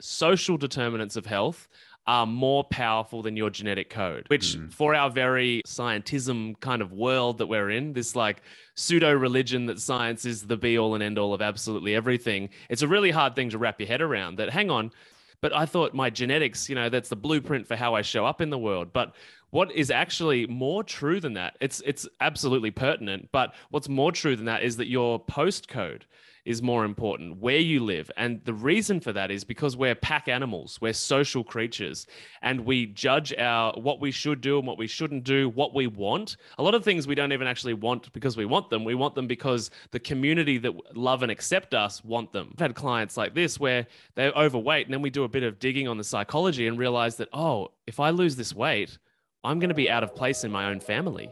social determinants of health are more powerful than your genetic code, which mm. for our very scientism kind of world that we're in, this like pseudo religion that science is the be all and end all of absolutely everything, it's a really hard thing to wrap your head around that, hang on, but I thought my genetics, you know, that's the blueprint for how I show up in the world. But what is actually more true than that? It's it's absolutely pertinent, but what's more true than that is that your postcode is more important, where you live. And the reason for that is because we're pack animals, we're social creatures, and we judge our what we should do and what we shouldn't do, what we want. A lot of things we don't even actually want because we want them. We want them because the community that love and accept us want them. I've had clients like this where they're overweight, and then we do a bit of digging on the psychology and realize that, oh, if I lose this weight, I'm going to be out of place in my own family.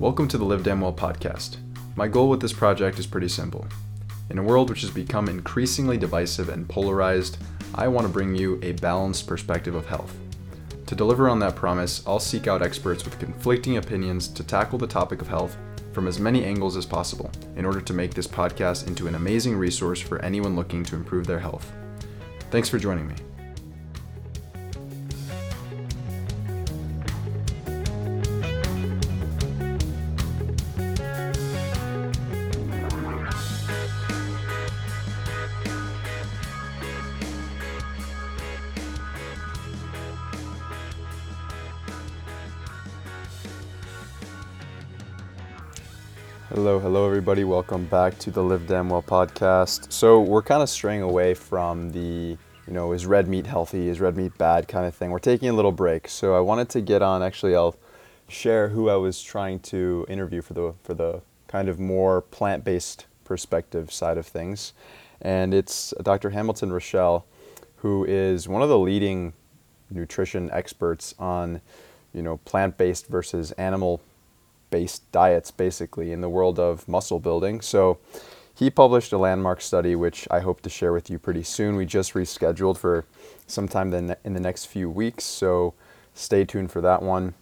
Welcome to the Live Damn Well podcast. My goal with this project is pretty simple. In a world which has become increasingly divisive and polarized, I want to bring you a balanced perspective of health. To deliver on that promise, I'll seek out experts with conflicting opinions to tackle the topic of health from as many angles as possible in order to make this podcast into an amazing resource for anyone looking to improve their health. Thanks for joining me. Everybody. Welcome back to the Live Damn Well podcast. So, we're kind of straying away from the, you know, is red meat healthy, is red meat bad kind of thing. We're taking a little break. So, I wanted to get on, actually, I'll share who I was trying to interview for the, for the kind of more plant based perspective side of things. And it's Dr. Hamilton Rochelle, who is one of the leading nutrition experts on, you know, plant based versus animal based diets basically in the world of muscle building. So he published a landmark study, which I hope to share with you pretty soon. We just rescheduled for sometime in the next few weeks, so stay tuned for that one.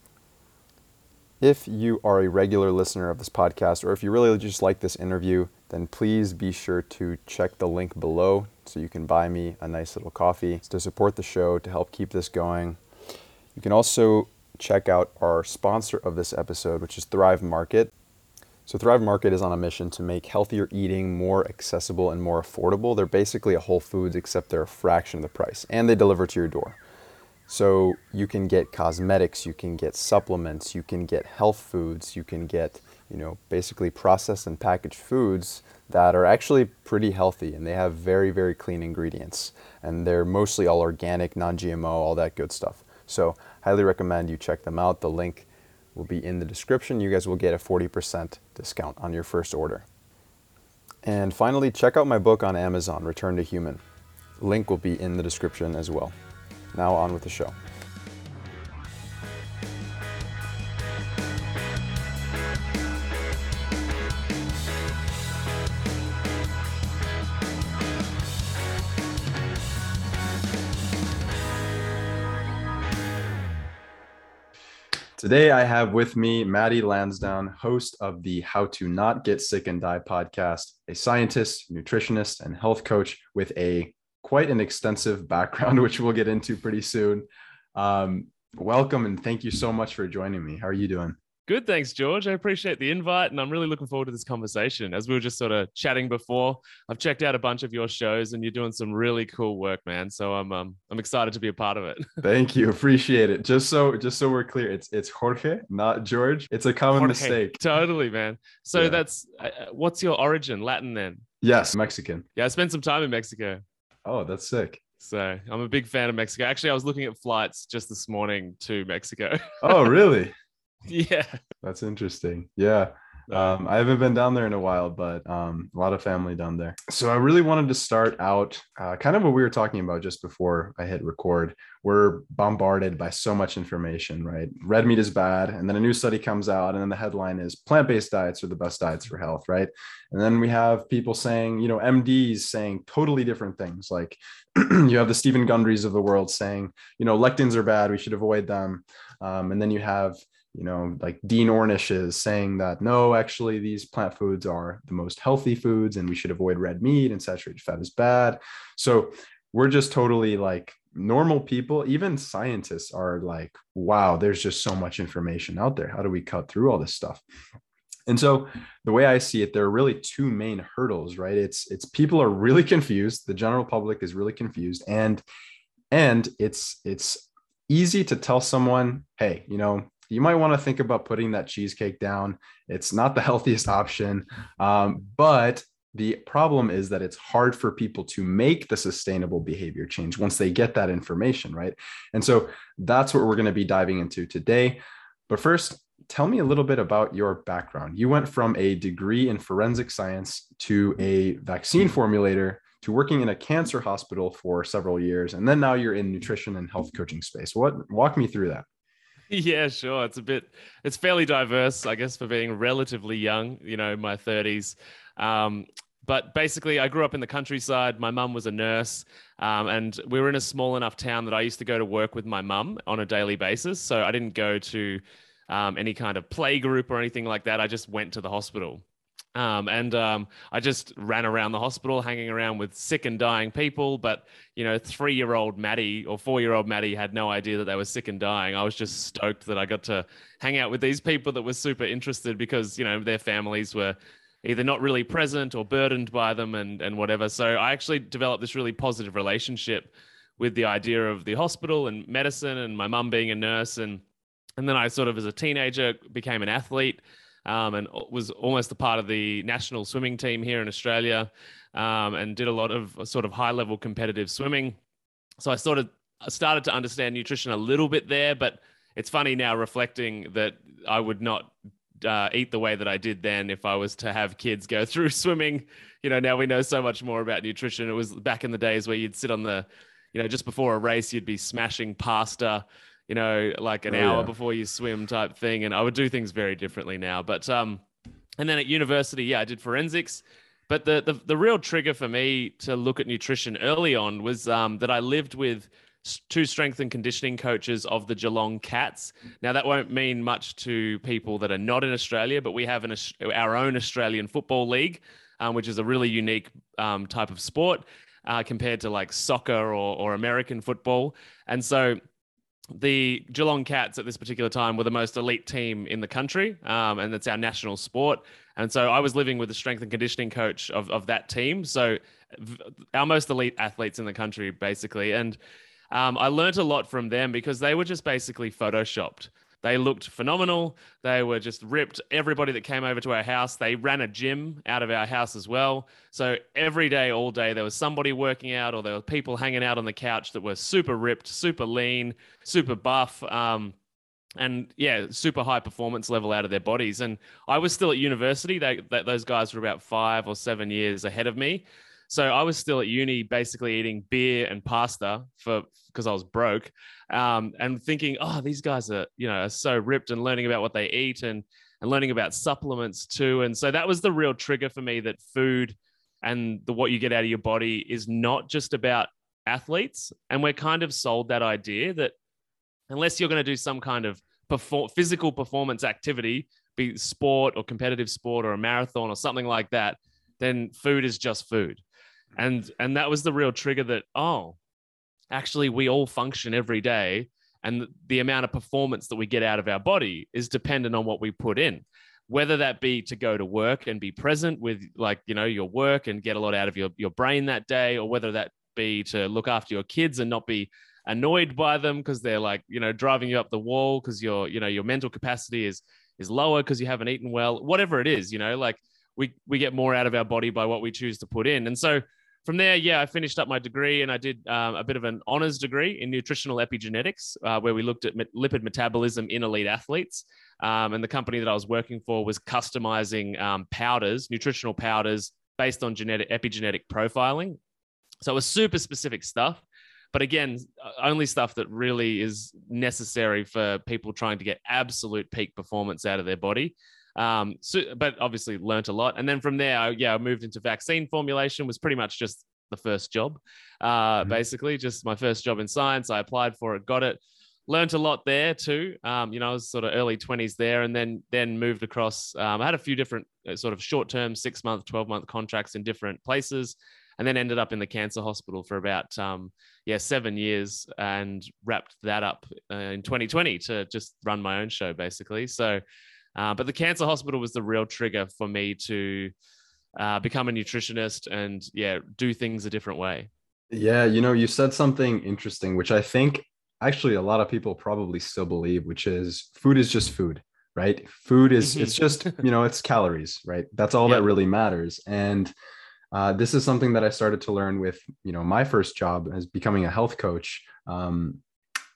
If you are a regular listener of this podcast, or if you really just like this interview, then please be sure to check the link below so you can buy me a nice little coffee to support the show to help keep this going. You can also check out our sponsor of this episode, which is Thrive Market. So, Thrive Market is on a mission to make healthier eating more accessible and more affordable. They're basically a Whole Foods, except they're a fraction of the price, and they deliver to your door. So, you can get cosmetics, you can get supplements, you can get health foods, you can get, you know, basically processed and packaged foods that are actually pretty healthy and they have very, very clean ingredients. And they're mostly all organic, non GMO, all that good stuff. So, highly recommend you check them out. The link will be in the description. You guys will get a 40% discount on your first order. And finally, check out my book on Amazon, Return to Human. Link will be in the description as well. Now, on with the show. Today, I have with me Matty Lansdown, host of the How to Not Get Sick and Die podcast, a scientist, nutritionist, and health coach with a quite an extensive background, which we'll get into pretty soon. Um, welcome and thank you so much for joining me. How are you doing? Good, thanks, George. I appreciate the invite, and I'm really looking forward to this conversation. As we were just sort of chatting before, I've checked out a bunch of your shows, and you're doing some really cool work, man. So I'm um, I'm excited to be a part of it. Thank you, appreciate it. Just so just so we're clear, it's it's Jorge, not George. It's a common Jorge. mistake. Totally, man. So yeah. that's uh, what's your origin? Latin, then? Yes, Mexican. Yeah, I spent some time in Mexico. Oh, that's sick. So I'm a big fan of Mexico. Actually, I was looking at flights just this morning to Mexico. oh, really? Yeah. That's interesting. Yeah. Um, I haven't been down there in a while, but um, a lot of family down there. So I really wanted to start out uh, kind of what we were talking about just before I hit record. We're bombarded by so much information, right? Red meat is bad. And then a new study comes out, and then the headline is plant based diets are the best diets for health, right? And then we have people saying, you know, MDs saying totally different things. Like you have the Steven Gundrys of the world saying, you know, lectins are bad, we should avoid them. Um, and then you have you know, like Dean Ornish is saying that no, actually, these plant foods are the most healthy foods and we should avoid red meat and saturated fat is bad. So we're just totally like normal people, even scientists are like, wow, there's just so much information out there. How do we cut through all this stuff? And so the way I see it, there are really two main hurdles, right? It's it's people are really confused. The general public is really confused, and and it's it's easy to tell someone, hey, you know, you might want to think about putting that cheesecake down. It's not the healthiest option, um, but the problem is that it's hard for people to make the sustainable behavior change once they get that information, right? And so that's what we're going to be diving into today. But first, tell me a little bit about your background. You went from a degree in forensic science to a vaccine formulator to working in a cancer hospital for several years and then now you're in nutrition and health coaching space. What walk me through that? Yeah, sure. It's a bit it's fairly diverse, I guess for being relatively young, you know, my 30s. Um, but basically, I grew up in the countryside. My mum was a nurse, um, and we were in a small enough town that I used to go to work with my mum on a daily basis. So I didn't go to um, any kind of play group or anything like that. I just went to the hospital. Um, and um, I just ran around the hospital, hanging around with sick and dying people. But you know, three-year-old Matty or four-year-old Matty had no idea that they were sick and dying. I was just stoked that I got to hang out with these people that were super interested because you know their families were either not really present or burdened by them and and whatever. So I actually developed this really positive relationship with the idea of the hospital and medicine and my mum being a nurse and and then I sort of as a teenager became an athlete um, and was almost a part of the national swimming team here in Australia um, and did a lot of sort of high level competitive swimming. So I sort of started to understand nutrition a little bit there, but it's funny now reflecting that I would not uh, eat the way that I did then if I was to have kids go through swimming. You know, now we know so much more about nutrition. It was back in the days where you'd sit on the, you know, just before a race, you'd be smashing pasta, you know, like an oh, hour yeah. before you swim type thing. And I would do things very differently now. But, um, and then at university, yeah, I did forensics. But the, the, the real trigger for me to look at nutrition early on was um, that I lived with two strength and conditioning coaches of the Geelong Cats. Now, that won't mean much to people that are not in Australia, but we have an, our own Australian Football League, um, which is a really unique um, type of sport uh, compared to like soccer or, or American football. And so the Geelong Cats at this particular time were the most elite team in the country, um, and it's our national sport. And so I was living with the strength and conditioning coach of, of that team. So our most elite athletes in the country, basically. And um, I learned a lot from them because they were just basically photoshopped. They looked phenomenal. They were just ripped. Everybody that came over to our house, they ran a gym out of our house as well. So every day, all day, there was somebody working out or there were people hanging out on the couch that were super ripped, super lean, super buff. Um, and yeah, super high performance level out of their bodies. And I was still at university. They, they, those guys were about five or seven years ahead of me. So I was still at uni, basically eating beer and pasta for because I was broke, um, and thinking, oh, these guys are you know are so ripped and learning about what they eat and and learning about supplements too. And so that was the real trigger for me that food and the what you get out of your body is not just about athletes. And we're kind of sold that idea that unless you're going to do some kind of perform- physical performance activity, be sport or competitive sport or a marathon or something like that, then food is just food and and that was the real trigger that oh actually we all function every day and the amount of performance that we get out of our body is dependent on what we put in. Whether that be to go to work and be present with like you know your work and get a lot out of your, your brain that day or whether that be to look after your kids and not be annoyed by them because they're like you know driving you up the wall because your you know your mental capacity is is lower because you haven't eaten well whatever it is you know like we we get more out of our body by what we choose to put in. And so from there, yeah, I finished up my degree and I did um, a bit of an honors degree in nutritional epigenetics, uh, where we looked at lipid metabolism in elite athletes. Um, and the company that I was working for was customizing um, powders, nutritional powders based on genetic epigenetic profiling. So it was super specific stuff. But again, only stuff that really is necessary for people trying to get absolute peak performance out of their body. Um, so, but obviously learnt a lot. And then from there, I, yeah, I moved into vaccine formulation. Was pretty much just the first job, uh, mm-hmm. basically just my first job in science. I applied for it, got it. learned a lot there too. Um, you know, I was sort of early 20s there and then then moved across. Um, I had a few different uh, sort of short term, six month, 12 month contracts in different places and then ended up in the cancer hospital for about um, yeah seven years and wrapped that up uh, in 2020 to just run my own show basically so uh, but the cancer hospital was the real trigger for me to uh, become a nutritionist and yeah do things a different way yeah you know you said something interesting which i think actually a lot of people probably still believe which is food is just food right food is it's mm-hmm. just you know it's calories right that's all that really matters and uh, this is something that I started to learn with, you know, my first job as becoming a health coach. Um,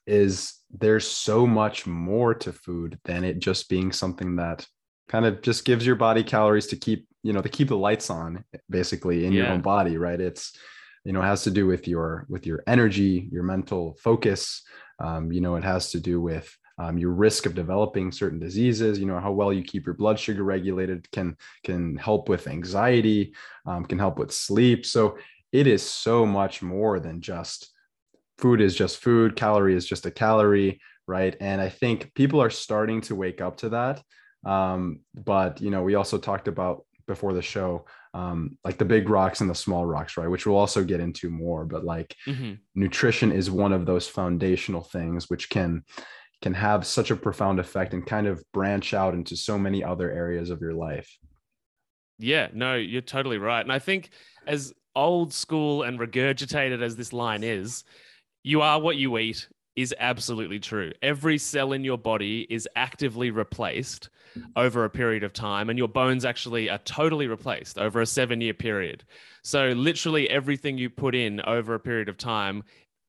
is there's so much more to food than it just being something that kind of just gives your body calories to keep, you know, to keep the lights on, basically in yeah. your own body, right? It's, you know, it has to do with your with your energy, your mental focus. Um, you know, it has to do with um, your risk of developing certain diseases you know how well you keep your blood sugar regulated can can help with anxiety um, can help with sleep so it is so much more than just food is just food calorie is just a calorie right and i think people are starting to wake up to that um, but you know we also talked about before the show um, like the big rocks and the small rocks right which we'll also get into more but like mm-hmm. nutrition is one of those foundational things which can can have such a profound effect and kind of branch out into so many other areas of your life. Yeah, no, you're totally right. And I think as old school and regurgitated as this line is, you are what you eat is absolutely true. Every cell in your body is actively replaced over a period of time, and your bones actually are totally replaced over a seven year period. So, literally, everything you put in over a period of time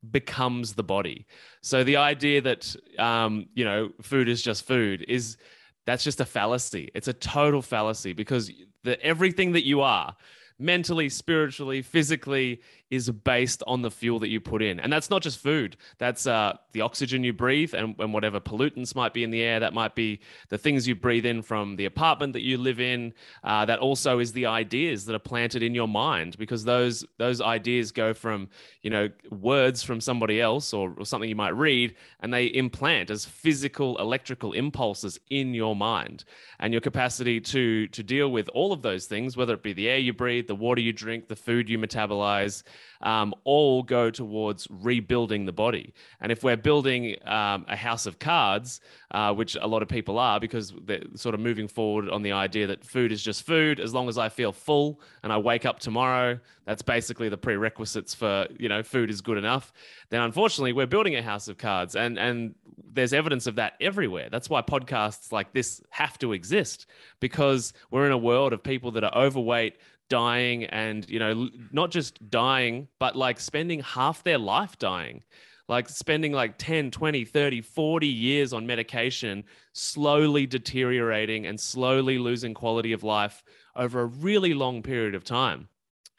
becomes the body. So the idea that um, you know food is just food is that's just a fallacy. It's a total fallacy because the everything that you are mentally, spiritually, physically is based on the fuel that you put in. And that's not just food, that's uh, the oxygen you breathe and, and whatever pollutants might be in the air. That might be the things you breathe in from the apartment that you live in. Uh, that also is the ideas that are planted in your mind because those, those ideas go from, you know, words from somebody else or, or something you might read and they implant as physical electrical impulses in your mind and your capacity to, to deal with all of those things, whether it be the air you breathe, the water you drink, the food you metabolize, um, all go towards rebuilding the body. And if we're building um, a house of cards, uh, which a lot of people are, because they're sort of moving forward on the idea that food is just food, as long as I feel full and I wake up tomorrow, that's basically the prerequisites for you know food is good enough. Then unfortunately, we're building a house of cards, and and there's evidence of that everywhere. That's why podcasts like this have to exist because we're in a world of people that are overweight, dying and you know not just dying but like spending half their life dying. Like spending like 10 20 30 40 years on medication slowly deteriorating and slowly losing quality of life over a really long period of time.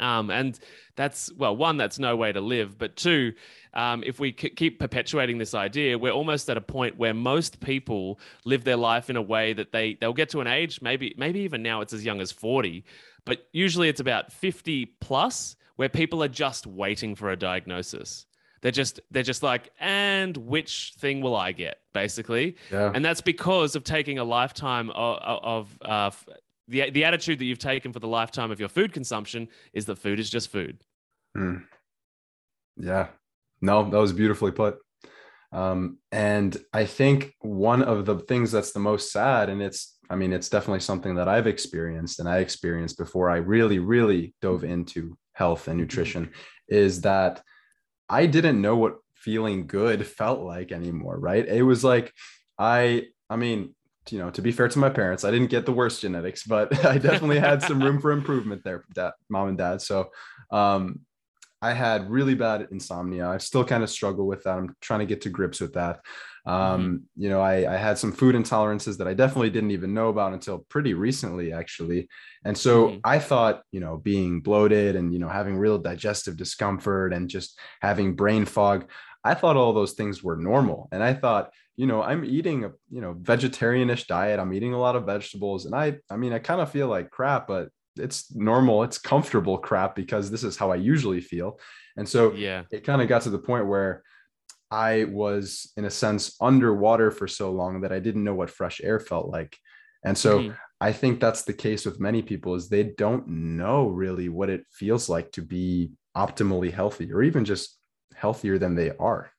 Um, and that's well one that's no way to live but two um, if we c- keep perpetuating this idea we're almost at a point where most people live their life in a way that they they'll get to an age maybe maybe even now it's as young as 40 but usually it's about 50 plus where people are just waiting for a diagnosis. They're just they're just like, and which thing will I get, basically? Yeah. And that's because of taking a lifetime of, of uh, the the attitude that you've taken for the lifetime of your food consumption is that food is just food. Mm. Yeah, no, that was beautifully put. Um, and I think one of the things that's the most sad, and it's I mean, it's definitely something that I've experienced and I experienced before I really, really dove into health and mm-hmm. nutrition is that I didn't know what feeling good felt like anymore, right? It was like, I, I mean, you know, to be fair to my parents, I didn't get the worst genetics, but I definitely had some room for improvement there, dad, mom and dad. So, um, I had really bad insomnia. I still kind of struggle with that. I'm trying to get to grips with that. Mm-hmm. Um. You know, I, I, had some food intolerances that I definitely didn't even know about until pretty recently, actually. And so mm-hmm. I thought, you know, being bloated and, you know, having real digestive discomfort and just having brain fog, I thought all those things were normal. And I thought, you know, I'm eating a, you know, vegetarianish diet. I'm eating a lot of vegetables. And I, I mean, I kind of feel like crap, but it's normal, it's comfortable crap because this is how I usually feel. And so yeah, it kind of got to the point where I was, in a sense, underwater for so long that I didn't know what fresh air felt like. And so mm-hmm. I think that's the case with many people is they don't know really what it feels like to be optimally healthy or even just healthier than they are.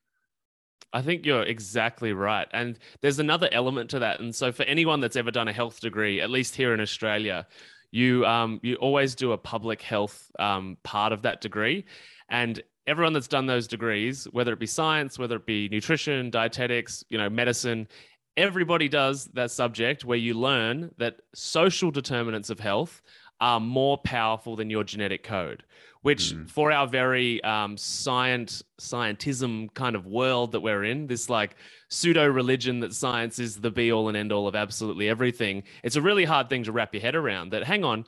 I think you're exactly right. And there's another element to that. And so for anyone that's ever done a health degree, at least here in Australia, you um, you always do a public health um, part of that degree. And everyone that's done those degrees, whether it be science, whether it be nutrition, dietetics, you know, medicine, everybody does that subject where you learn that social determinants of health are more powerful than your genetic code which mm. for our very um, science scientism kind of world that we're in this like pseudo religion that science is the be all and end all of absolutely everything it's a really hard thing to wrap your head around that hang on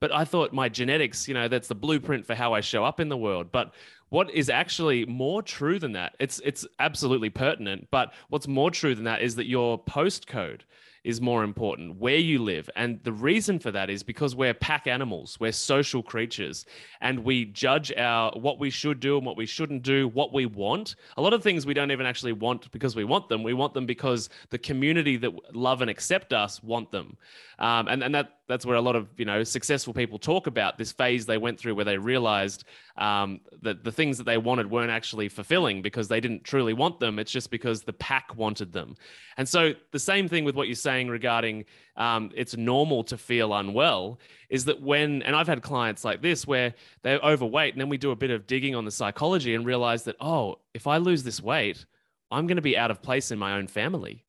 but i thought my genetics you know that's the blueprint for how i show up in the world but what is actually more true than that it's it's absolutely pertinent but what's more true than that is that your postcode is more important, where you live. And the reason for that is because we're pack animals, we're social creatures, and we judge our what we should do and what we shouldn't do, what we want. A lot of things we don't even actually want because we want them. We want them because the community that love and accept us want them. Um, and, and that that's where a lot of you know successful people talk about this phase they went through where they realized um, that the things that they wanted weren't actually fulfilling because they didn't truly want them. It's just because the pack wanted them. And so the same thing with what you're saying regarding um, it's normal to feel unwell is that when and I've had clients like this where they're overweight and then we do a bit of digging on the psychology and realize that oh if I lose this weight I'm going to be out of place in my own family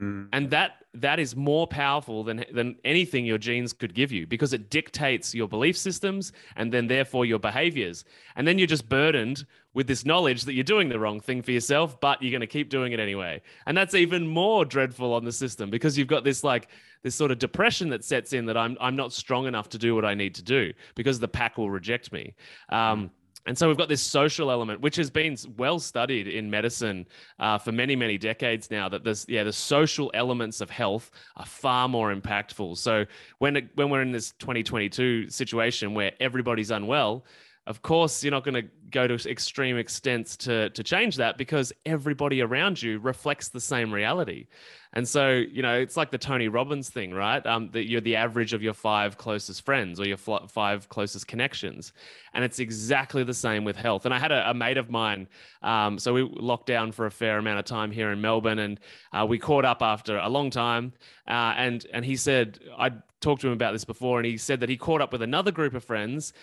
Mm. And that that is more powerful than than anything your genes could give you because it dictates your belief systems and then therefore your behaviors. And then you're just burdened with this knowledge that you're doing the wrong thing for yourself, but you're going to keep doing it anyway. And that's even more dreadful on the system because you've got this like this sort of depression that sets in that I'm I'm not strong enough to do what I need to do because the pack will reject me. Um. And so we've got this social element, which has been well studied in medicine uh, for many, many decades now. That this, yeah, the social elements of health are far more impactful. So when it, when we're in this 2022 situation where everybody's unwell, of course, you're not going to go to extreme extents to to change that because everybody around you reflects the same reality. And so, you know, it's like the Tony Robbins thing, right? Um, that you're the average of your five closest friends or your fl- five closest connections. And it's exactly the same with health. And I had a, a mate of mine. Um, so we locked down for a fair amount of time here in Melbourne, and uh, we caught up after a long time. Uh, and and he said I talked to him about this before, and he said that he caught up with another group of friends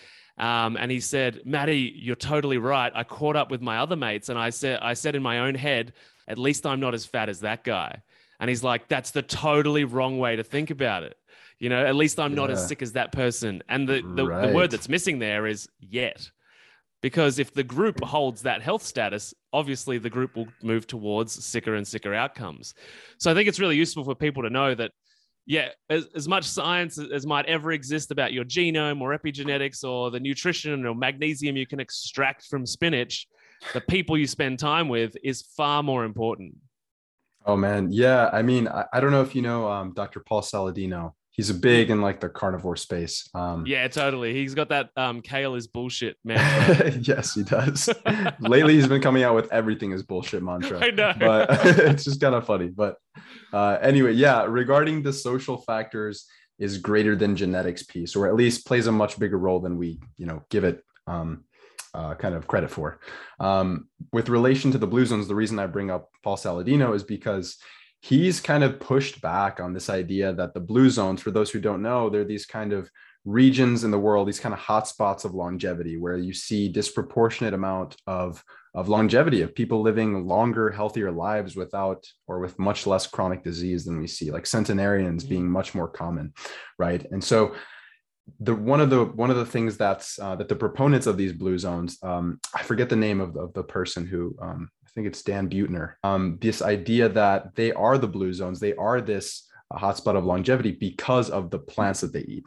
um, and he said, Matty, you're totally right. I caught up with my other mates and I said, I said in my own head, at least I'm not as fat as that guy. And he's like, that's the totally wrong way to think about it. You know, at least I'm not yeah. as sick as that person. And the, the, right. the word that's missing there is yet. Because if the group holds that health status, obviously the group will move towards sicker and sicker outcomes. So I think it's really useful for people to know that yeah, as, as much science as might ever exist about your genome or epigenetics or the nutrition or magnesium you can extract from spinach, the people you spend time with is far more important. Oh man, yeah. I mean, I, I don't know if you know um, Dr. Paul Saladino he's a big in like the carnivore space. Um, yeah, totally. He's got that um, kale is bullshit man. yes, he does. Lately, he's been coming out with everything is bullshit mantra. I know, but it's just kind of funny. But uh, anyway, yeah. Regarding the social factors is greater than genetics piece, or at least plays a much bigger role than we, you know, give it. Um, uh, kind of credit for. Um, with relation to the blue zones, the reason I bring up Paul Saladino is because he's kind of pushed back on this idea that the blue zones, for those who don't know, they're these kind of regions in the world, these kind of hotspots of longevity where you see disproportionate amount of, of longevity of people living longer, healthier lives without or with much less chronic disease than we see, like centenarians mm-hmm. being much more common, right? And so the one of the one of the things that's uh, that the proponents of these blue zones um, i forget the name of, of the person who um, i think it's dan buettner um, this idea that they are the blue zones they are this uh, hotspot of longevity because of the plants that they eat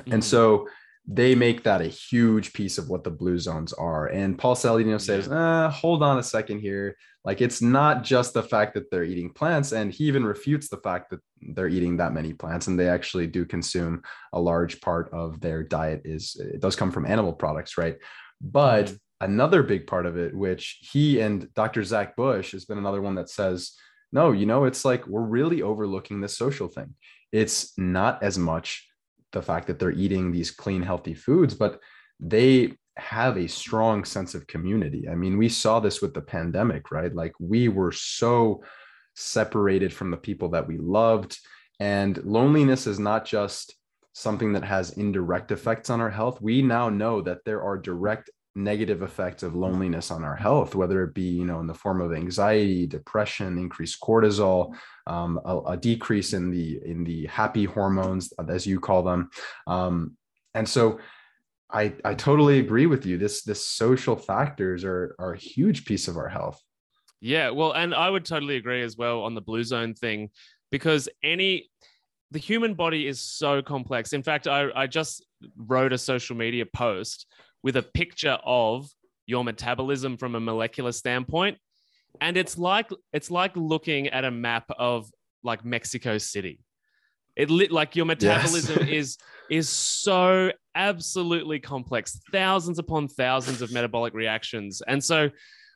mm-hmm. and so they make that a huge piece of what the blue zones are. And Paul Saladino says, yeah. eh, hold on a second here. Like it's not just the fact that they're eating plants. And he even refutes the fact that they're eating that many plants. And they actually do consume a large part of their diet is it does come from animal products, right? But mm-hmm. another big part of it, which he and Dr. Zach Bush has been another one that says, no, you know, it's like we're really overlooking this social thing. It's not as much the fact that they're eating these clean, healthy foods, but they have a strong sense of community. I mean, we saw this with the pandemic, right? Like we were so separated from the people that we loved. And loneliness is not just something that has indirect effects on our health. We now know that there are direct negative effects of loneliness on our health, whether it be, you know, in the form of anxiety, depression, increased cortisol, um, a, a, decrease in the in the happy hormones, as you call them. Um, and so I, I totally agree with you. This this social factors are are a huge piece of our health. Yeah, well, and I would totally agree as well on the blue zone thing because any the human body is so complex. In fact, I, I just wrote a social media post with a picture of your metabolism from a molecular standpoint. And it's like it's like looking at a map of like Mexico City. It lit like your metabolism yes. is is so absolutely complex, thousands upon thousands of metabolic reactions. And so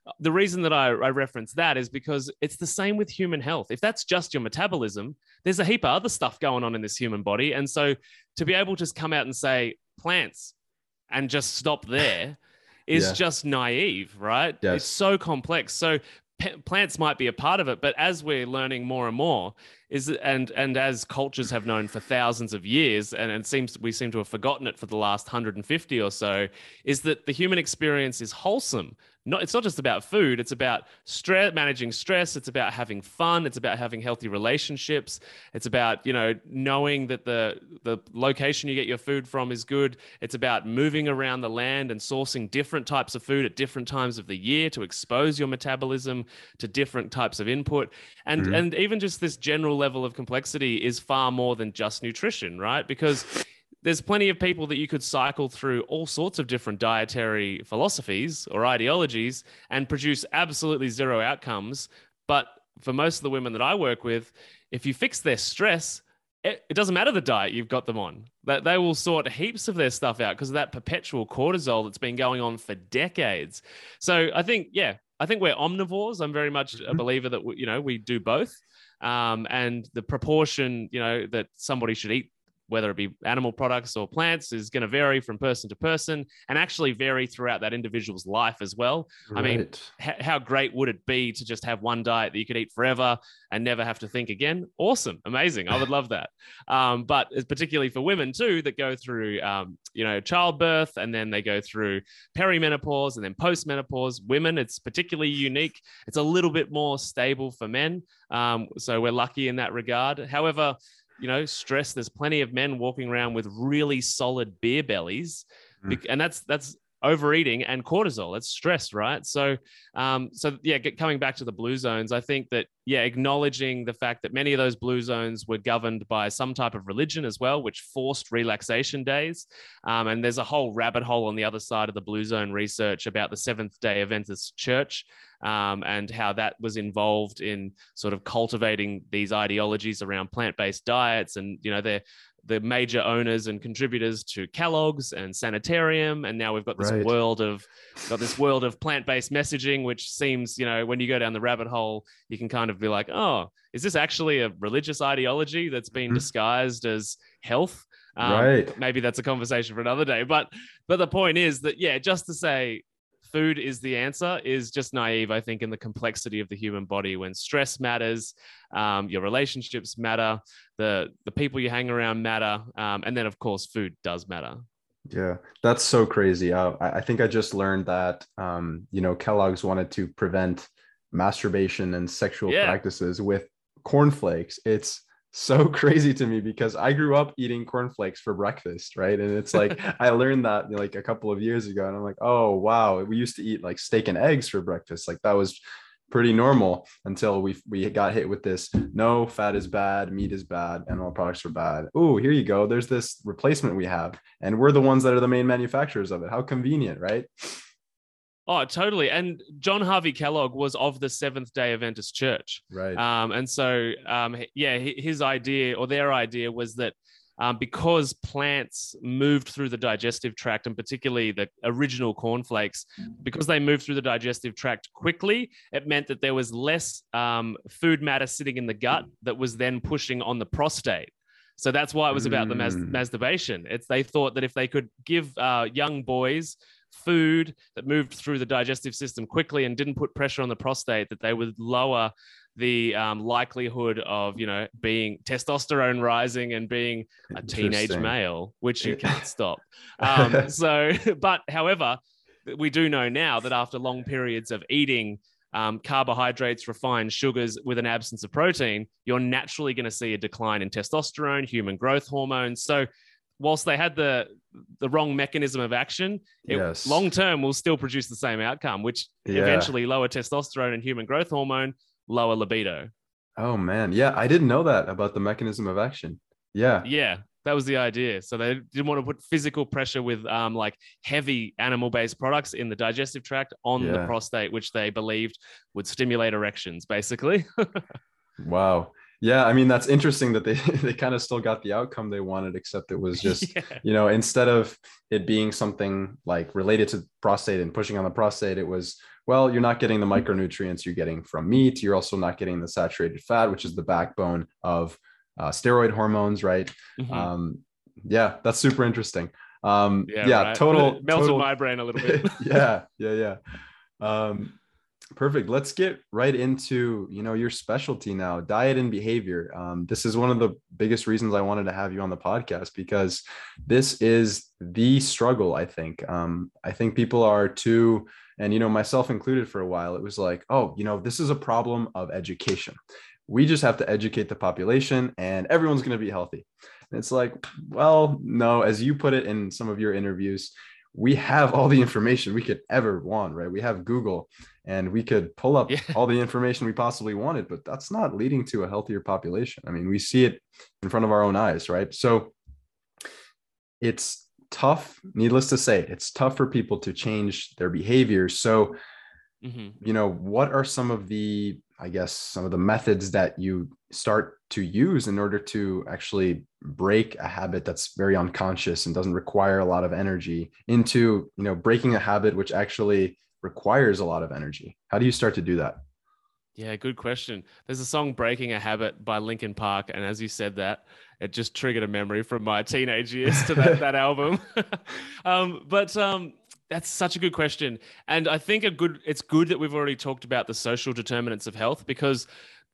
uh, the reason that I, I reference that is because it's the same with human health. If that's just your metabolism, there's a heap of other stuff going on in this human body. And so to be able to just come out and say plants and just stop there is yeah. just naive, right? Yes. It's so complex. So plants might be a part of it, but as we're learning more and more, is and and as cultures have known for thousands of years, and it seems we seem to have forgotten it for the last 150 or so, is that the human experience is wholesome, not it's not just about food it's about stress managing stress it's about having fun it's about having healthy relationships it's about you know knowing that the the location you get your food from is good it's about moving around the land and sourcing different types of food at different times of the year to expose your metabolism to different types of input and mm-hmm. and even just this general level of complexity is far more than just nutrition right because there's plenty of people that you could cycle through all sorts of different dietary philosophies or ideologies and produce absolutely zero outcomes. But for most of the women that I work with, if you fix their stress, it, it doesn't matter the diet you've got them on. That they will sort heaps of their stuff out because of that perpetual cortisol that's been going on for decades. So I think, yeah, I think we're omnivores. I'm very much a mm-hmm. believer that we, you know we do both, um, and the proportion you know that somebody should eat whether it be animal products or plants, is going to vary from person to person and actually vary throughout that individual's life as well. Right. I mean, h- how great would it be to just have one diet that you could eat forever and never have to think again? Awesome, amazing. I would love that. Um, but particularly for women too that go through, um, you know, childbirth and then they go through perimenopause and then postmenopause. Women, it's particularly unique. It's a little bit more stable for men. Um, so we're lucky in that regard. However, you know, stress. There's plenty of men walking around with really solid beer bellies, mm. and that's that's overeating and cortisol. It's stress, right? So, um, so yeah, get, coming back to the blue zones, I think that yeah, acknowledging the fact that many of those blue zones were governed by some type of religion as well, which forced relaxation days. Um, and there's a whole rabbit hole on the other side of the blue zone research about the Seventh Day Adventist Church um, and how that was involved in sort of cultivating these ideologies around plant-based diets and you know they're the major owners and contributors to Kellogg's and Sanitarium, and now we've got this right. world of got this world of plant-based messaging, which seems, you know, when you go down the rabbit hole, you can kind of be like, oh, is this actually a religious ideology that's been mm-hmm. disguised as health? Um, right. Maybe that's a conversation for another day, but but the point is that yeah, just to say food is the answer is just naive, I think, in the complexity of the human body. When stress matters, um, your relationships matter, the the people you hang around matter, um, and then of course, food does matter. Yeah, that's so crazy. Uh, I, I think I just learned that um, you know Kellogg's wanted to prevent masturbation and sexual yeah. practices with cornflakes. It's so crazy to me because I grew up eating cornflakes for breakfast, right? And it's like I learned that like a couple of years ago, and I'm like, oh wow, we used to eat like steak and eggs for breakfast. Like that was pretty normal until we we got hit with this. No, fat is bad, meat is bad, animal products are bad. Oh, here you go. There's this replacement we have, and we're the ones that are the main manufacturers of it. How convenient, right? Oh, totally. And John Harvey Kellogg was of the Seventh Day Adventist Church, right? Um, and so, um, yeah, his idea or their idea was that um, because plants moved through the digestive tract, and particularly the original cornflakes, because they moved through the digestive tract quickly, it meant that there was less um, food matter sitting in the gut that was then pushing on the prostate. So that's why it was about the mas- Mm. masturbation. It's they thought that if they could give uh, young boys food that moved through the digestive system quickly and didn't put pressure on the prostate, that they would lower the um, likelihood of you know being testosterone rising and being a teenage male, which you can't stop. Um, so, but however, we do know now that after long periods of eating um, carbohydrates, refined sugars with an absence of protein, you're naturally going to see a decline in testosterone, human growth hormones. So, whilst they had the the wrong mechanism of action, it Yes. long term will still produce the same outcome, which Yeah. eventually lower testosterone and human growth hormone, lower libido. Oh man, yeah, I didn't know that about the mechanism of action. Yeah, Yeah, that was the idea. So they didn't want to put physical pressure with um, like heavy animal based products in the digestive tract on the prostate, which they believed would stimulate erections, basically. wow. Yeah, I mean that's interesting that they they kind of still got the outcome they wanted, except it was just yeah. you know instead of it being something like related to prostate and pushing on the prostate, it was well you're not getting the micronutrients you're getting from meat. You're also not getting the saturated fat, which is the backbone of uh, steroid hormones, right? Mhm. Um, yeah, that's super interesting. Um, yeah, yeah, right. total melted total- my brain a little bit. yeah, yeah, yeah. Um, perfect. Let's get right into you know your specialty now, diet and behavior. Um, this is one of the biggest reasons I wanted to have you on the podcast because this is the struggle. I think. Um, I think people are too, and you know myself included for a while. It was like, oh, you know, this is a problem of education. We just have to educate the population, and everyone's going to be healthy. And it's like, well, no, as you put it in some of your interviews, we have all the information we could ever want, right? We have Google and we could pull up Yeah. all the information we possibly wanted, but that's not leading to a healthier population. I mean, we see it in front of our own eyes, right? So it's tough, needless to say, it's tough for people to change their behavior. So, Mhm. you know, what are some of the, I guess, some of the methods that you start to use in order to actually break a habit that's very unconscious and doesn't require a lot of energy into, you know, breaking a habit which actually requires a lot of energy? How do you start to do that? Yeah, good question. There's a song "Breaking a Habit" by Linkin Park, and as you said that, it just triggered a memory from my teenage years to that, that album. um, but um, that's such a good question, and I think a good. It's good that we've already talked about the social determinants of health because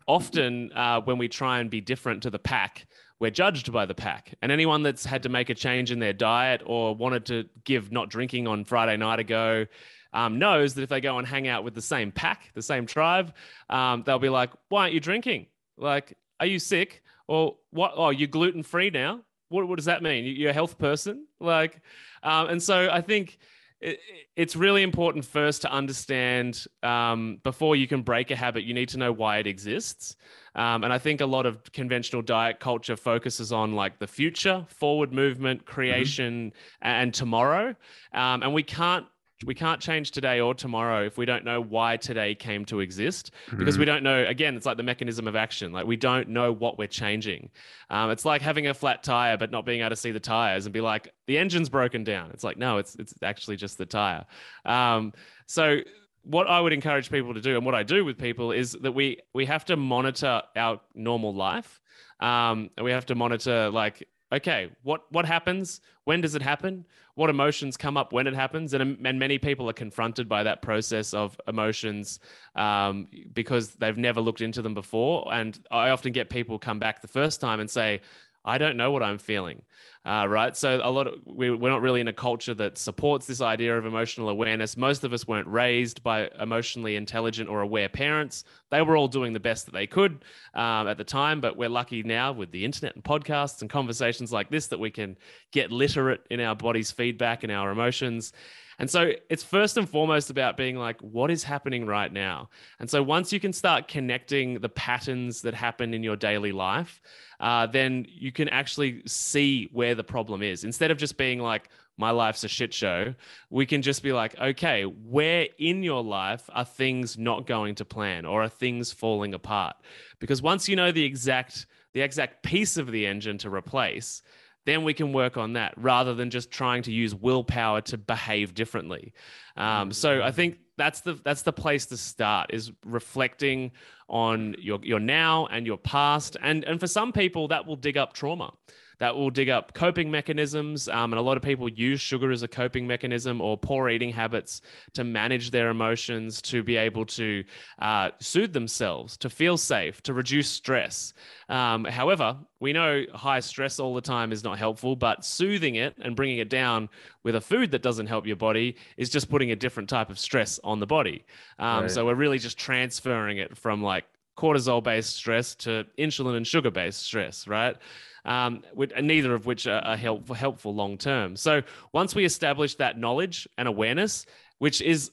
often uh, when we try and be different to the pack, we're judged by the pack. And anyone that's had to make a change in their diet or wanted to give not drinking on Friday night ago um, knows that if they go and hang out with the same pack, the same tribe, um, they'll be like, "Why aren't you drinking? Like, are you sick? Or what? Oh, you're gluten free now. What, what does that mean? You- You're a health person? Like, um, and so I think it, it's really important first to understand um, before you can break a habit, you need to know why it exists. Um, and I think a lot of conventional diet culture focuses on like the future, forward movement, creation, and tomorrow. Um, and we can't we can't change today or tomorrow if we don't know why today came to exist because we don't know again it's like the mechanism of action like we don't know what we're changing um, it's like having a flat tire but not being able to see the tires and be like the engine's broken down it's like no it's it's actually just the tire um, so what I would encourage people to do, and what I do with people, is that we we have to monitor our normal life. Um, and we have to monitor like, okay, what what happens? When does it happen? What emotions come up when it happens? And and many people are confronted by that process of emotions um, because they've never looked into them before. And I often get people come back the first time and say, I don't know what I'm feeling. Uh, right. So a lot of we, we're not really in a culture that supports this idea of emotional awareness. Most of us weren't raised by emotionally intelligent or aware parents. They were all doing the best that they could um, at the time, but we're lucky now with the internet and podcasts and conversations like this that we can get literate in our body's feedback and our emotions. And so it's first and foremost about being like, what is happening right now? And so once you can start connecting the patterns that happen in your daily life, uh, then you can actually see where the problem is. Instead of just being like, my life's a shit show, we can just be like, okay, where in your life are things not going to plan or are things falling apart? Because once you know the exact the exact piece of the engine to replace, then we can work on that rather than just trying to use willpower to behave differently. Um, so I think that's the that's the place to start is reflecting on your your now and your past, and and for some people that will dig up trauma that will dig up coping mechanisms. Um, and a lot of people use sugar as a coping mechanism or poor eating habits to manage their emotions, to be able to uh, soothe themselves, to feel safe, to reduce stress. Um, however, we know high stress all the time is not helpful, but soothing it and bringing it down with a food that doesn't help your body is just putting a different type of stress on the body. Um, right. So we're really just transferring it from like cortisol based stress to insulin and sugar based stress, right? um, neither of which are, are helpful, helpful long term. So once we establish that knowledge and awareness, which is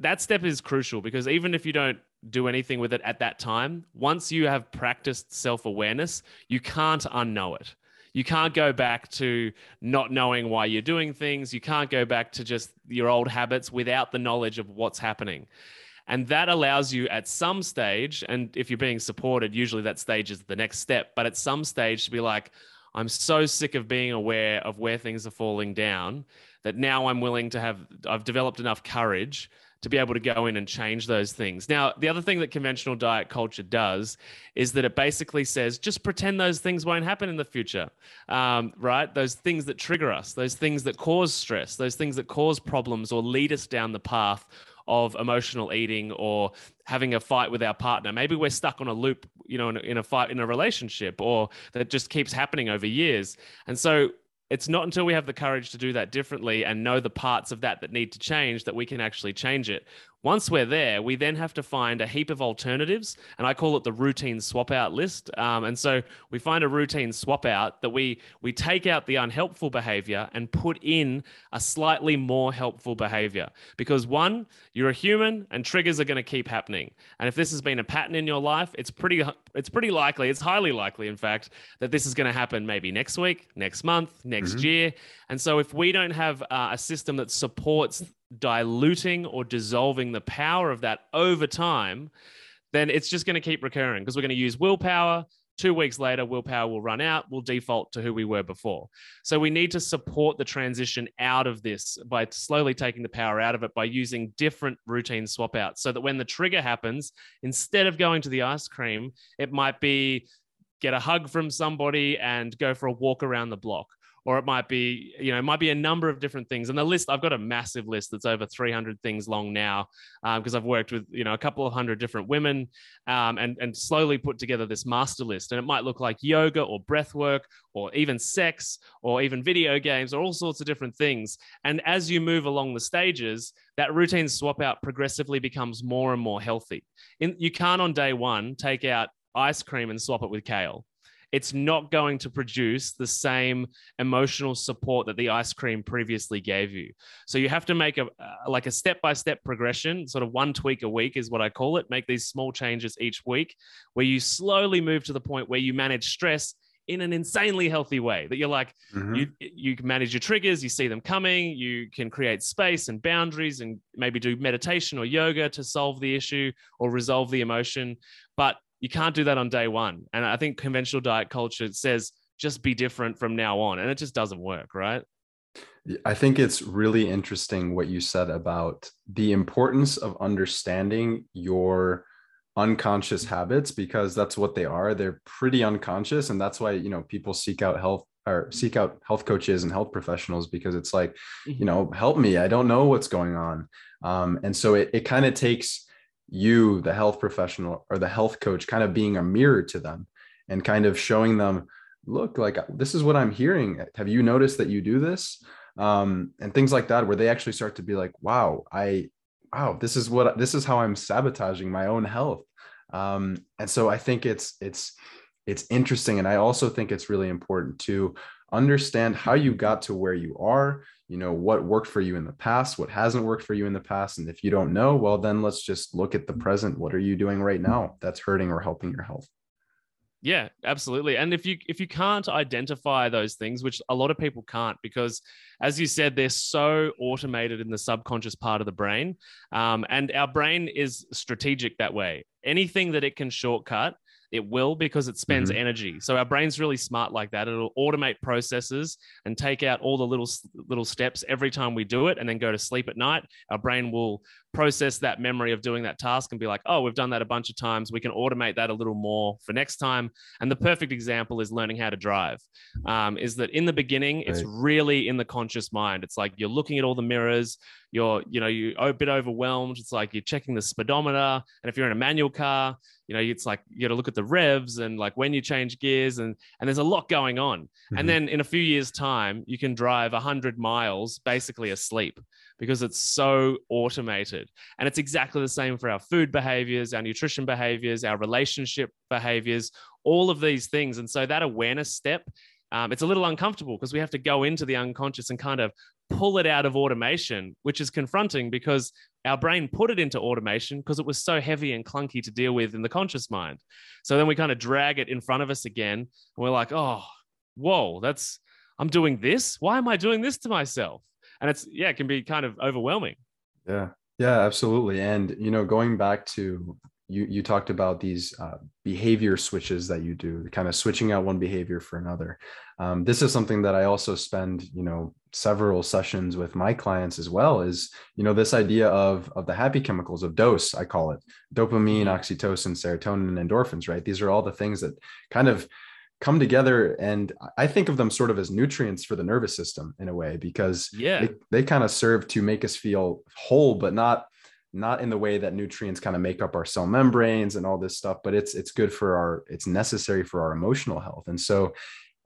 that step is crucial because even if you don't do anything with it at that time, once you have practiced self awareness, you can't unknow it. You can't go back to not knowing why you're doing things. You can't go back to just your old habits without the knowledge of what's happening. And that allows you at some stage, and if you're being supported, usually that stage is the next step, but at some stage to be like, I'm so sick of being aware of where things are falling down that now I'm willing to have, I've developed enough courage to be able to go in and change those things. Now, the other thing that conventional diet culture does is that it basically says just pretend those things won't happen in the future, um, right? Those things that trigger us, those things that cause stress, those things that cause problems or lead us down the path of emotional eating or having a fight with our partner. Maybe we're stuck on a loop, you know, in a, in a fight in a relationship or that just keeps happening over years. And so it's not until we have the courage to do that differently and know the parts of that that need to change that we can actually change it. Once we're there, we then have to find a heap of alternatives, and I call it the routine swap out list. Um, and so we find a routine swap out that we we take out the unhelpful behavior and put in a slightly more helpful behavior. Because one, you're a human, and triggers are going to keep happening. And if this has been a pattern in your life, it's pretty it's pretty likely, it's highly likely, in fact, that this is going to happen maybe next week, next month, next mm-hmm. year. And so if we don't have uh, a system that supports diluting or dissolving the power of that over time, then it's just going to keep recurring because we're going to use willpower. Two weeks later, willpower will run out. We'll default to who we were before. So we need to support the transition out of this by slowly taking the power out of it by using different routine swap outs so that when the trigger happens, instead of going to the ice cream, it might be get a hug from somebody and go for a walk around the block or it might be you know it might be a number of different things. And the list i've got a massive list that's over 300 things long now because um, i've worked with you know a couple of hundred different women um, and and slowly put together this master list. And it might look like yoga or breath work or even sex or even video games or all sorts of different things. And as you move along the stages that routine swap out progressively becomes more and more healthy. In, you can't on day one take out ice cream and swap it with kale it's not going to produce the same emotional support that the ice cream previously gave you. So you have to make a uh, like a step by step progression, sort of one tweak a week is what I call it. Make these small changes each week where you slowly move to the point where you manage stress in an insanely healthy way that you're like mm-hmm. you you can manage your triggers you see them coming you can create space and boundaries and maybe do meditation or yoga to solve the issue or resolve the emotion but you can't do that on day one. And I think conventional diet culture says just be different from now on. And it just doesn't work, right? I think it's really interesting what you said about the importance of understanding your unconscious habits because that's what they are. They're pretty unconscious. And that's why, you know, people seek out health or seek out health coaches and health professionals because it's like, you mm-hmm. know, help me. I don't know what's going on. Um, and so it, it kind of takes you, the health professional or the health coach, kind of being a mirror to them and kind of showing them, look, like this is what I'm hearing. Have you noticed that you do this? Um, and things like that, where they actually start to be like, wow, I, wow, this is what, this is how I'm sabotaging my own health. Um, and so I think it's, it's, it's interesting. And I also think it's really important to understand how you got to where you are you know what worked for you in the past what hasn't worked for you in the past and if you don't know well then let's just look at the present. What are you doing right now that's hurting or helping your health? Yeah absolutely. And if you if you can't identify those things which a lot of people can't because as you said they're so automated in the subconscious part of the brain um, and our brain is strategic that way. Anything that it can shortcut it will because it spends Mm-hmm. energy. So our brain's really smart like that. It'll automate processes and take out all the little little steps every time we do it, and then go to sleep at night. Our brain will process that memory of doing that task and be like, oh, we've done that a bunch of times. We can automate that a little more for next time. And the perfect example is learning how to drive. Um, is that in the beginning, it's really in the conscious mind. It's like you're looking at all the mirrors, you're, you know, you're a bit overwhelmed. It's like you're checking the speedometer. And if you're in a manual car, you know, it's like you got to look at the revs and like when you change gears and and there's a lot going on. Mhm. And then in a few years' time, you can drive 100 miles basically asleep because it's so automated. And it's exactly the same for our food behaviors, our nutrition behaviors, our relationship behaviors, all of these things. And so that awareness step, um, it's a little uncomfortable because we have to go into the unconscious and kind of pull it out of automation, which is confronting because our brain put it into automation because it was so heavy and clunky to deal with in the conscious mind. So then we kind of drag it in front of us again. And we're like, oh, whoa, that's, I'm doing this. Why am I doing this to myself? And it's, yeah, it can be kind of overwhelming. Yeah, yeah, absolutely. And you know, going back to you, you talked about these uh, behavior switches that you do, kind of switching out one behavior for another. Um, this is something that I also spend, you know, several sessions with my clients as well. Is you know this idea of of the happy chemicals of dose, I call it dopamine, Mhm. oxytocin, serotonin, and endorphins. Right? These are all the things that kind of come together and i think of them sort of as nutrients for the nervous system in a way because Yeah. they, they kind of serve to make us feel whole but not not in the way that nutrients kind of make up our cell membranes and all this stuff but it's it's good for our it's necessary for our emotional health and so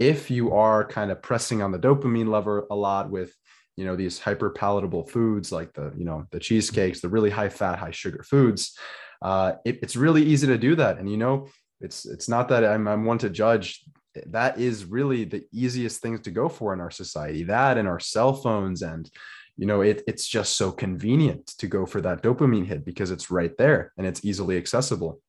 if you are kind of pressing on the dopamine lever a lot with you know these hyper palatable foods like the you know the cheesecakes the really high fat high sugar foods uh, it, it's really easy to do that. And you know it's it's not that I'm, I'm one to judge. That is really the easiest things to go for in our society. That and our cell phones and you know it, it's just so convenient to go for that dopamine hit because it's right there and it's easily accessible.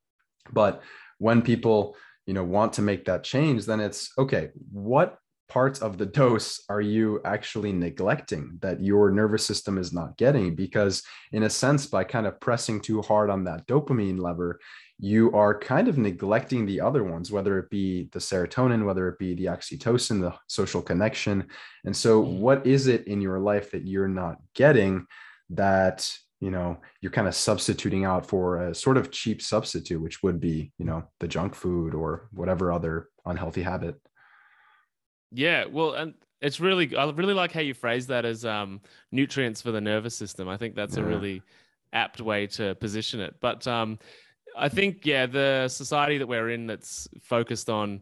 But when people you know want to make that change then it's okay what parts of the dose are you actually neglecting that your nervous system is not getting because in a sense by kind of pressing too hard on that dopamine lever you are kind of neglecting the other ones whether it be the serotonin whether it be the oxytocin the social connection and so Mm. what is it in your life that you're not getting that you know you're kind of substituting out for a sort of cheap substitute which would be you know the junk food or whatever other unhealthy habit Yeah, well, and it's really I really like how you phrase that as um, nutrients for the nervous system. I think that's a really apt way to position it. But um, I think yeah, the society that we're in that's focused on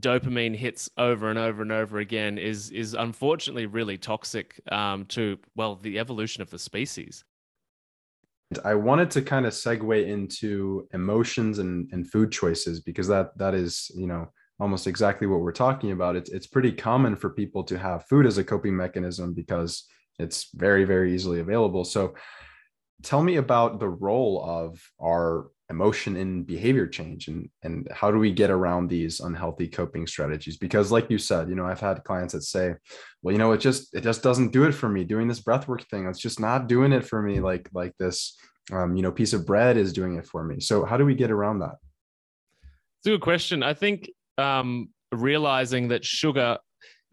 dopamine hits over and over and over again is is unfortunately really toxic um, to well the evolution of the species. I wanted to kind of segue into emotions and, and food choices because that that is, you know, almost exactly what we're talking about. It's it's pretty common for people to have food as a coping mechanism because it's very, very easily available. So tell me about the role of our emotion and behavior change and and how do we get around these unhealthy coping strategies? Because like you said you know i've had clients that say well you know it just it just doesn't do it for me. Doing this breathwork thing it's just not doing it for me like like this um, you know piece of bread is doing it for me. So how do we get around that? It's a good question. I think um, realizing that sugar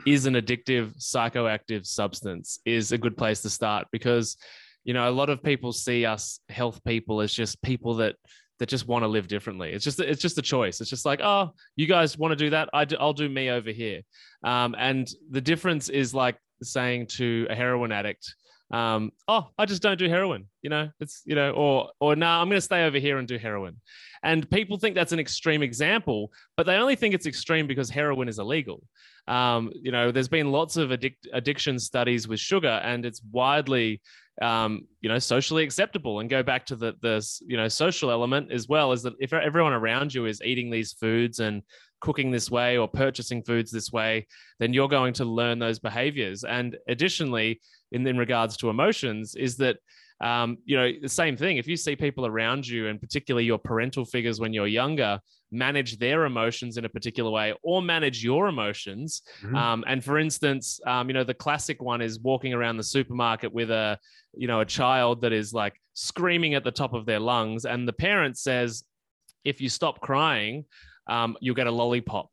is an addictive psychoactive substance is a good place to start because you know a lot of people see us health people as just people that that just want to live differently. It's just it's just a choice. It's just like oh you guys want to do that I'll do me over here. Um, and the difference is like saying to a heroin addict um, oh, I just don't do heroin, you know, it's, you know, or, or no, nah, I'm going to stay over here and do heroin. And people think that's an extreme example, but they only think it's extreme because heroin is illegal. Um, you know, there's been lots of addic- addiction studies with sugar, and it's widely, um, you know, socially acceptable. And go back to the the you know social element as well is that if everyone around you is eating these foods and cooking this way or purchasing foods this way, then you're going to learn those behaviors. And additionally, in, in regards to emotions, is that um, you know, the same thing. If you see people around you, and particularly your parental figures when you're younger, manage their emotions in a particular way or manage your emotions. Mhm. Um, and for instance, um, you know, the classic one is walking around the supermarket with a, you know, a child that is like screaming at the top of their lungs. And the parent says, if you stop crying, um, you'll get a lollipop,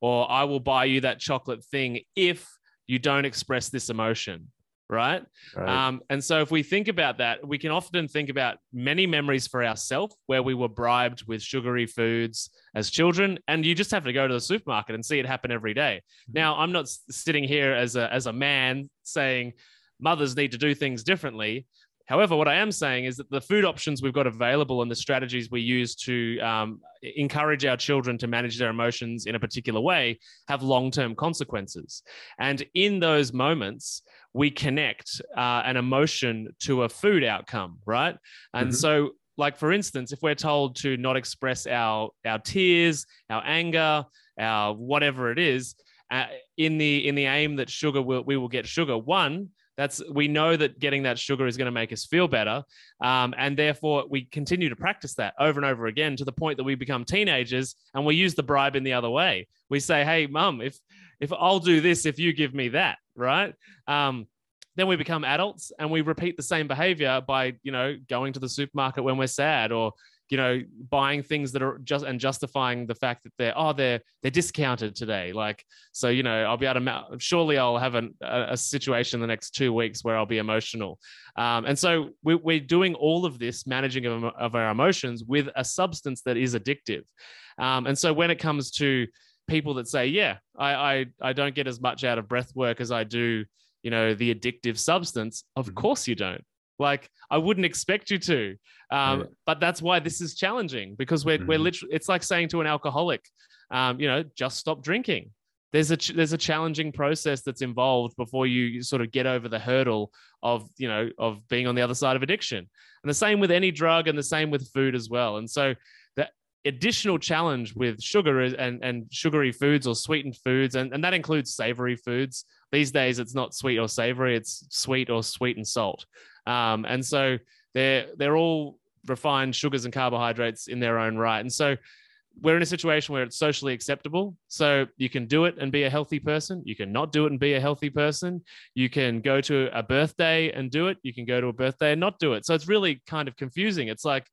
or I will buy you that chocolate thing if you don't express this emotion right? right. Um, and so if we think about that, we can often think about many memories for ourselves where we were bribed with sugary foods as children, and you just have to go to the supermarket and see it happen every day. Mm-hmm. Now, I'm not sitting here as a as a man saying mothers need to do things differently. However, what I am saying is that the food options we've got available and the strategies we use to um, encourage our children to manage their emotions in a particular way have long term consequences. And in those moments, we connect uh, an emotion to a food outcome, right? And mm-hmm. so, like for instance, if we're told to not express our our tears, our anger, our whatever it is, uh, in the in the aim that sugar will we will get sugar. One, that's we know that getting that sugar is going to make us feel better, um, and therefore we continue to practice that over and over again to the point that we become teenagers and we use the bribe in the other way. We say, "Hey, mum, if if I'll do this if you give me that," right? Um, then we become adults and we repeat the same behavior by you know going to the supermarket when we're sad or you know buying things that are just and justifying the fact that they're oh they're they're discounted today. Like so you know i'll be able to surely i'll have an, a, a, situation in the next two weeks where i'll be emotional. Um, and so we, we're doing all of this managing of, of our emotions with a substance that is addictive. Um, and so when it comes to people that say yeah I, I i don't get as much out of breath work as i do you know the addictive substance of mm-hmm. course you don't like i wouldn't expect you to um, yeah. but that's why this is challenging because we're, mm-hmm. we're literally it's like saying to an alcoholic um, you know just stop drinking there's a there's a challenging process that's involved before you sort of get over the hurdle of you know of being on the other side of addiction and the same with any drug and the same with food as well and so additional challenge with sugar and, and sugary foods or sweetened foods and, and that includes savory foods these days, it's not sweet or savory; it's sweet or sweet and salt. Um, and so they're they're all refined sugars and carbohydrates in their own right. And so we're in a situation where it's socially acceptable. So you can do it and be a healthy person. You can not do it and be a healthy person. You can go to a birthday and do it. You can go to a birthday and not do it. So it's really kind of confusing. It's like,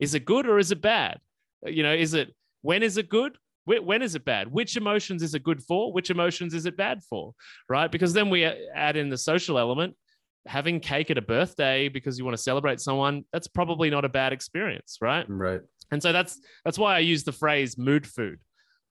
is it good or is it bad? You know, is it when is it good? when is it bad? Which emotions is it good for? Which emotions is it bad for? Right? Because then we add in the social element. Having cake at a birthday because you want to celebrate someone that's probably not a bad experience right? Right. And so that's that's why i use the phrase mood food.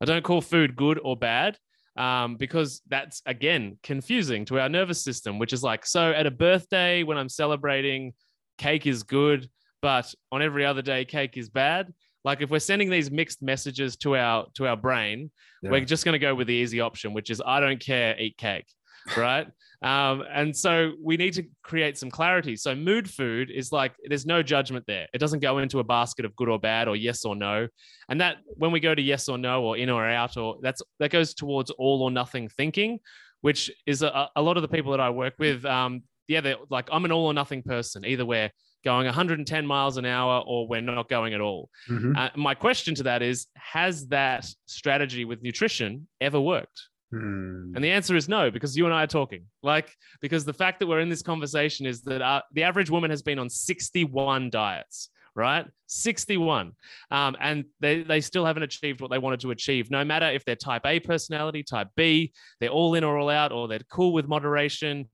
I don't call food good or bad um, because that's again confusing to our nervous system which is like so at a birthday when i'm celebrating cake is good but on every other day cake is bad like if we're sending these mixed messages to our to our brain, yeah. we're just going to go with the easy option, which is I don't care, eat cake, right? um, and so we need to create some clarity. So mood food is like there's no judgment there. It doesn't go into a basket of good or bad or yes or no. And that when we go to yes or no or in or out or that's that goes towards all or nothing thinking, which is a, a lot of the people that I work with. Um, yeah, they're like I'm an all or nothing person. Either we're going 110 miles an hour or we're not going at all. Mm-hmm. Uh, my question to that is Has that strategy with nutrition ever worked? Mm. And the answer is no, because you and I are talking. Like, because the fact that we're in this conversation is that uh, the average woman has been on 61 diets, right? 61. Um, and they, they still haven't achieved what they wanted to achieve, no matter if they're type A personality, type B, they're all in or all out, or they're cool with moderation.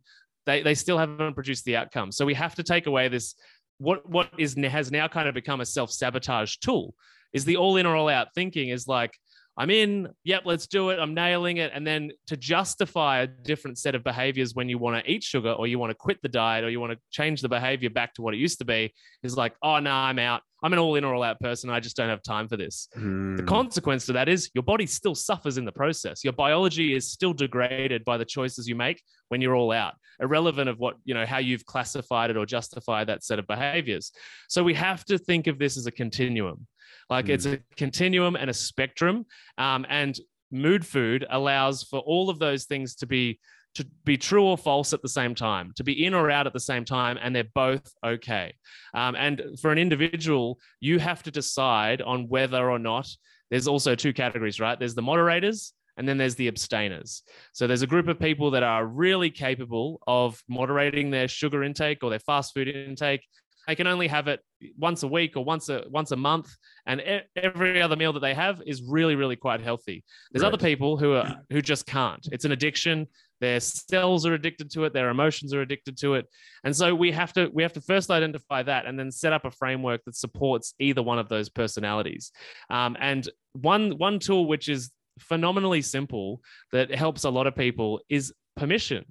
They, they still haven't produced the outcome. So we have to take away this what what is has now kind of become a self sabotage tool is the all in or all out thinking is like I'm in, yep, let's do it. I'm nailing it. And then to justify a different set of behaviors when you want to eat sugar or you want to quit the diet or you want to change the behavior back to what it used to be is like, oh, no, I'm out. I'm an all in or all out person. I just don't have time for this. Mm. The hmm. consequence to that is your body still suffers in the process. Your biology is still degraded by the choices you make when you're all out, irrelevant of what, you know, how you've classified it or justified that set of behaviors. So we have to think of this as a continuum. Like mm. it's a continuum and a spectrum. Um, and mood food allows for all of those things to be to be true or false at the same time, to be in or out at the same time, and they're both okay. Um, and for an individual, you have to decide on whether or not there's also two categories, right? There's the moderators and then there's the abstainers. So there's a group of people that are really capable of moderating their sugar intake or their fast food intake they can only have it once a week or once a once a month and every other meal that they have is really really quite healthy there's right. other people who are who just can't it's an addiction their cells are addicted to it their emotions are addicted to it. And so we have to we have to first identify that and then set up a framework that supports either one of those personalities. Um, and one one tool which is phenomenally simple that helps a lot of people is permission.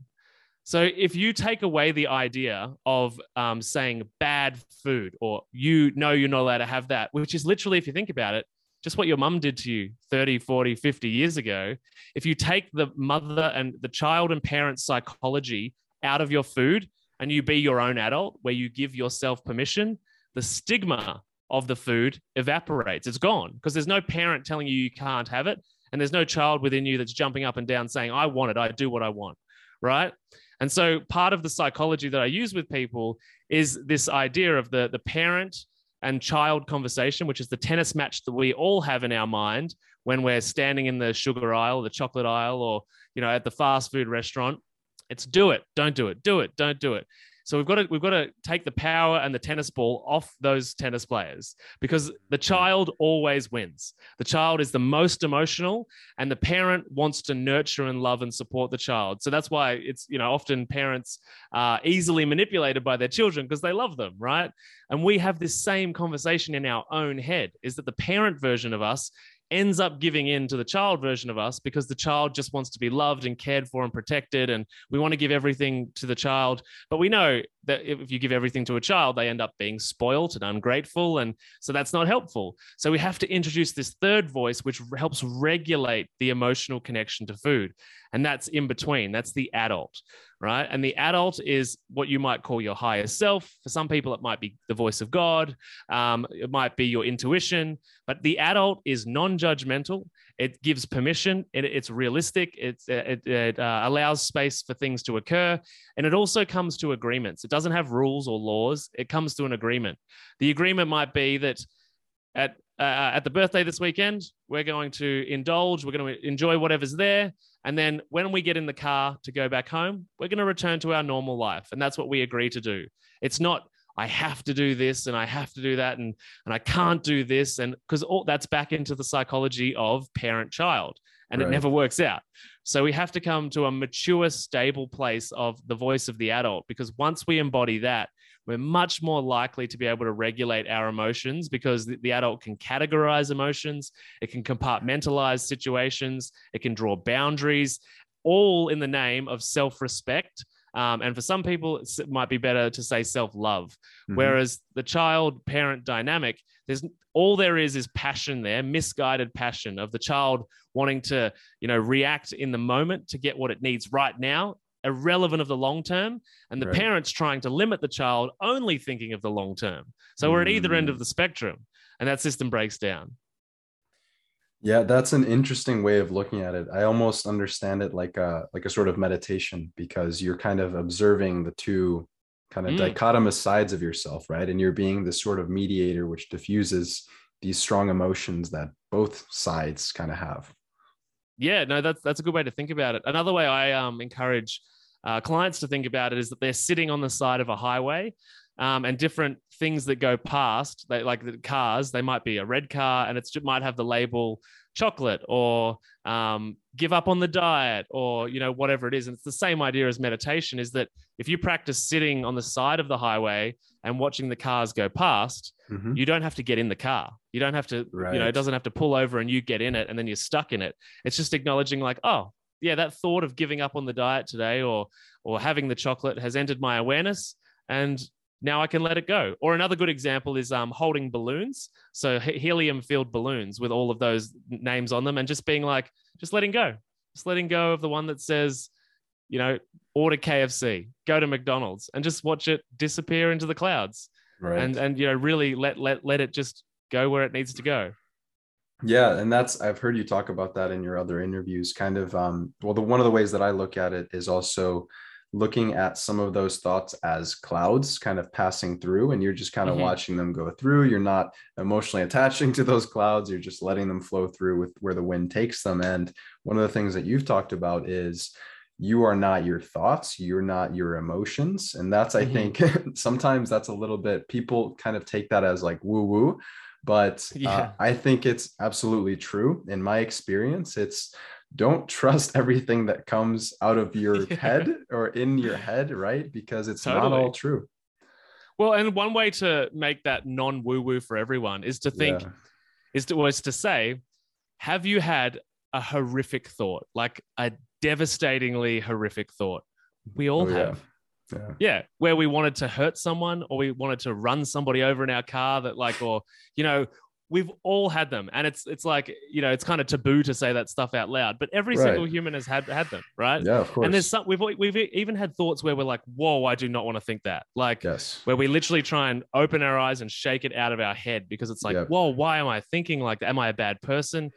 So if you take away the idea of um, saying bad food or you know you're not allowed to have that, which is literally, if you think about it, just what your mum did to you 30, 40, 50 years ago, if you take the mother and the child and parent psychology out of your food and you be your own adult where you give yourself permission, the stigma of the food evaporates. It's gone because there's no parent telling you you can't have it. And there's no child within you that's jumping up and down saying, I want it, I do what I want. Right. And so part of the psychology that I use with people is this idea of the, the parent and child conversation, which is the tennis match that we all have in our mind when we're standing in the sugar aisle, the chocolate aisle, or you know, at the fast food restaurant. It's do it, don't do it, do it, don't do it. So we've got to we've got to take the power and the tennis ball off those tennis players because the mm. child always wins. The child is the most emotional, and the parent wants to nurture and love and support the child. So that's why it's you know often parents are easily manipulated by their children because they love them, right? And we have this same conversation in our own head: is that the parent version of us ends up giving in to the child version of us because the child just wants to be loved and cared for and protected. And we want to give everything to the child. But we know that if you give everything to a child, they end up being spoilt and ungrateful. And so that's not helpful. So we have to introduce this third voice, which helps regulate the emotional connection to food. And that's in between, that's the adult, right? And the adult is what you might call your higher self. For some people, it might be the voice of God, um, it might be your intuition, but the adult is non judgmental. It gives permission, it, it's realistic, it's, it, it uh, allows space for things to occur, and it also comes to agreements. It doesn't have rules or laws, it comes to an agreement. The agreement might be that at uh, at the birthday this weekend, we're going to indulge, we're going to enjoy whatever's there. And then when we get in the car to go back home, we're going to return to our normal life. And that's what we agree to do. It's not, I have to do this and I have to do that and, and I can't do this. And because all that's back into the psychology of parent child and right. it never works out. So we have to come to a mature, stable place of the voice of the adult because once we embody that, we're much more likely to be able to regulate our emotions because the, the, adult can categorize emotions, it can compartmentalize situations, it can draw boundaries, all in the name of self respect. Um, and for some people, it might be better to say self love. Mm-hmm. Whereas the child parent dynamic, there's all there is is passion there, misguided passion of the child wanting to, you know, react in the moment to get what it needs right now irrelevant of the long term and the right. parents trying to limit the child only thinking of the long term so we're at either end of mm. the spectrum and that system breaks down yeah that's an interesting way of looking at it i almost understand it like a like a sort of meditation because you're kind of observing the two kind of mm. dichotomous sides of yourself right and you're being this sort of mediator which diffuses these strong emotions that both sides kind of have yeah, no, that's that's a good way to think about it. Another way I um, encourage uh, clients to think about it is that they're sitting on the side of a highway, um, and different things that go past, they, like the cars, they might be a red car, and it might have the label chocolate or um, give up on the diet or you know whatever it is and it's the same idea as meditation is that if you practice sitting on the side of the highway and watching the cars go past mm-hmm. you don't have to get in the car you don't have to right. you know it doesn't have to pull over and you get in it and then you're stuck in it it's just acknowledging like oh yeah that thought of giving up on the diet today or or having the chocolate has entered my awareness and now I can let it go. Or another good example is um, holding balloons. So helium filled balloons with all of those names on them and just being like, just letting go, just letting go of the one that says, you know, order KFC, go to McDonald's and just watch it disappear into the clouds. Right. And, and, you know, really let, let, let it just go where it needs to go. Yeah, and that's I've heard you talk about that in your other interviews. Kind of, um, well, the one of the ways that I look at it is also looking at some of those thoughts as clouds kind of passing through and you're just kind of mm-hmm. watching them go through. You're not emotionally attaching to those clouds. You're just letting them flow through with where the wind takes them. And one of the things that you've talked about is you are not your thoughts. You're not your emotions. And that's i mm-hmm. think sometimes that's a little bit people kind of take that as like woo woo but uh, yeah. uh, i think it's absolutely true. In my experience it's don't trust everything that comes out of your yeah. head or in your head right because it's totally. not all true well and one way to make that non woo woo for everyone is to think yeah. is to was to say have you had a horrific thought like a devastatingly horrific thought. We all oh, have. Yeah. yeah. yeah. Where we wanted to hurt someone or we wanted to run somebody over in our car that like, or, you know, we've all had them. And it's it's like you know it's kind of taboo to say that stuff out loud but every right. single human has had had them right? Yeah of course and there's some we've we've even had thoughts where we're like whoa i do not want to think that. Like yes. where we literally try and open our eyes and shake it out of our head because it's like yep. whoa why am i thinking like that? Am i a bad person?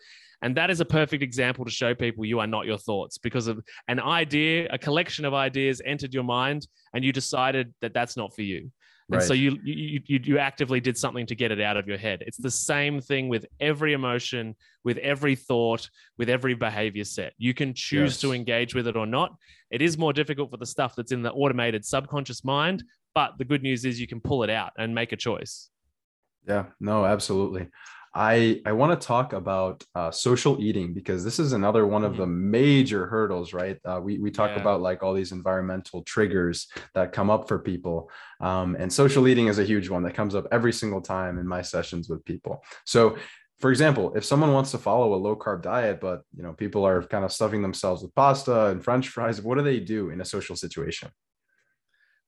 And that is a perfect example to show people you are not your thoughts because of an idea, a collection of ideas entered your mind, and you decided that that's not for you. And right. so you, you you you actively did something to get it out of your head. It's the same thing with every emotion, with every thought, with every behavior set. You can choose yes. to engage with it or not. It is more difficult for the stuff that's in the automated subconscious mind, but the good news is you can pull it out and make a choice. Yeah, no, absolutely. I I want to talk about uh, social eating because this is another one of the mm-hmm. major hurdles, right? Uh, we we talk yeah. about like all these environmental triggers that come up for people, um, and social eating is a huge one that comes up every single time in my sessions with people. So for example, if someone wants to follow a low carb diet, but you know people are kind of stuffing themselves with pasta and French fries, what do they do in a social situation?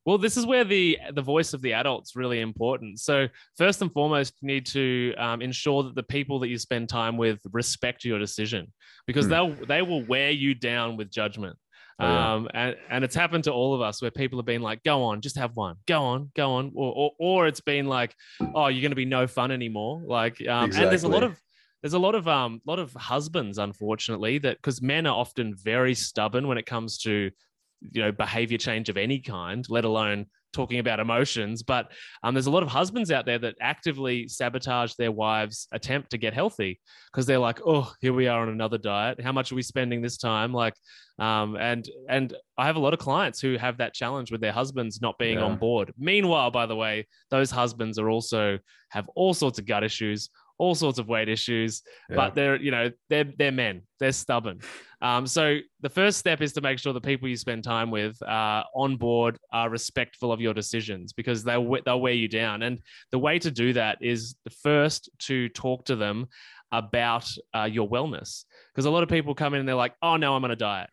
Well, this is where the the voice of the adult's really important. So first and foremost, you need to um, ensure that the people that you spend time with respect your decision, because hmm. they'll they will wear you down with judgment. Oh, yeah. um, and, and it's happened to all of us where people have been like, go on, just have one, go on, go on. Or, or, or it's been like, oh, you're going to be no fun anymore. Like, um, exactly. and there's a lot of, there's a lot of, um, lot of husbands, unfortunately, that because men are often very stubborn when it comes to you know behavior change of any kind let alone talking about emotions. But um, there's a lot of husbands out there that actively sabotage their wives attempt to get healthy because they're like oh here we are on another diet. How much are we spending this time? Like um, and and i have a lot of clients who have that challenge with their husbands not being yeah. on board. Meanwhile by the way those husbands are also have all sorts of gut issues all sorts of weight issues, yeah. but they're you know they're they're men, they're stubborn. Um, so the first step is to make sure the people you spend time with are on board, are respectful of your decisions because they'll they'll wear you down. And the way to do that is the first to talk to them about uh, your wellness because a lot of people come in and they're like, oh no, I'm on a diet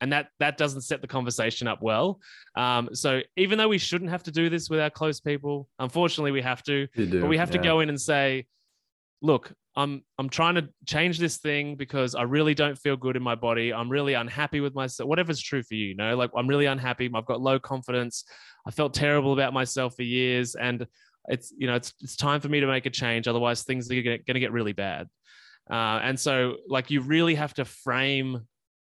and that that doesn't set the conversation up well. Um, so even though we shouldn't have to do this with our close people, unfortunately we have to. But we have yeah. to go in and say, look, I'm I'm trying to change this thing because I really don't feel good in my body. I'm really unhappy with myself. Whatever's true for you, you know, like I'm really unhappy. I've got low confidence. I felt terrible about myself for years, and it's you know it's it's time for me to make a change. Otherwise, things are going to get really bad. Uh, and so, like, you really have to frame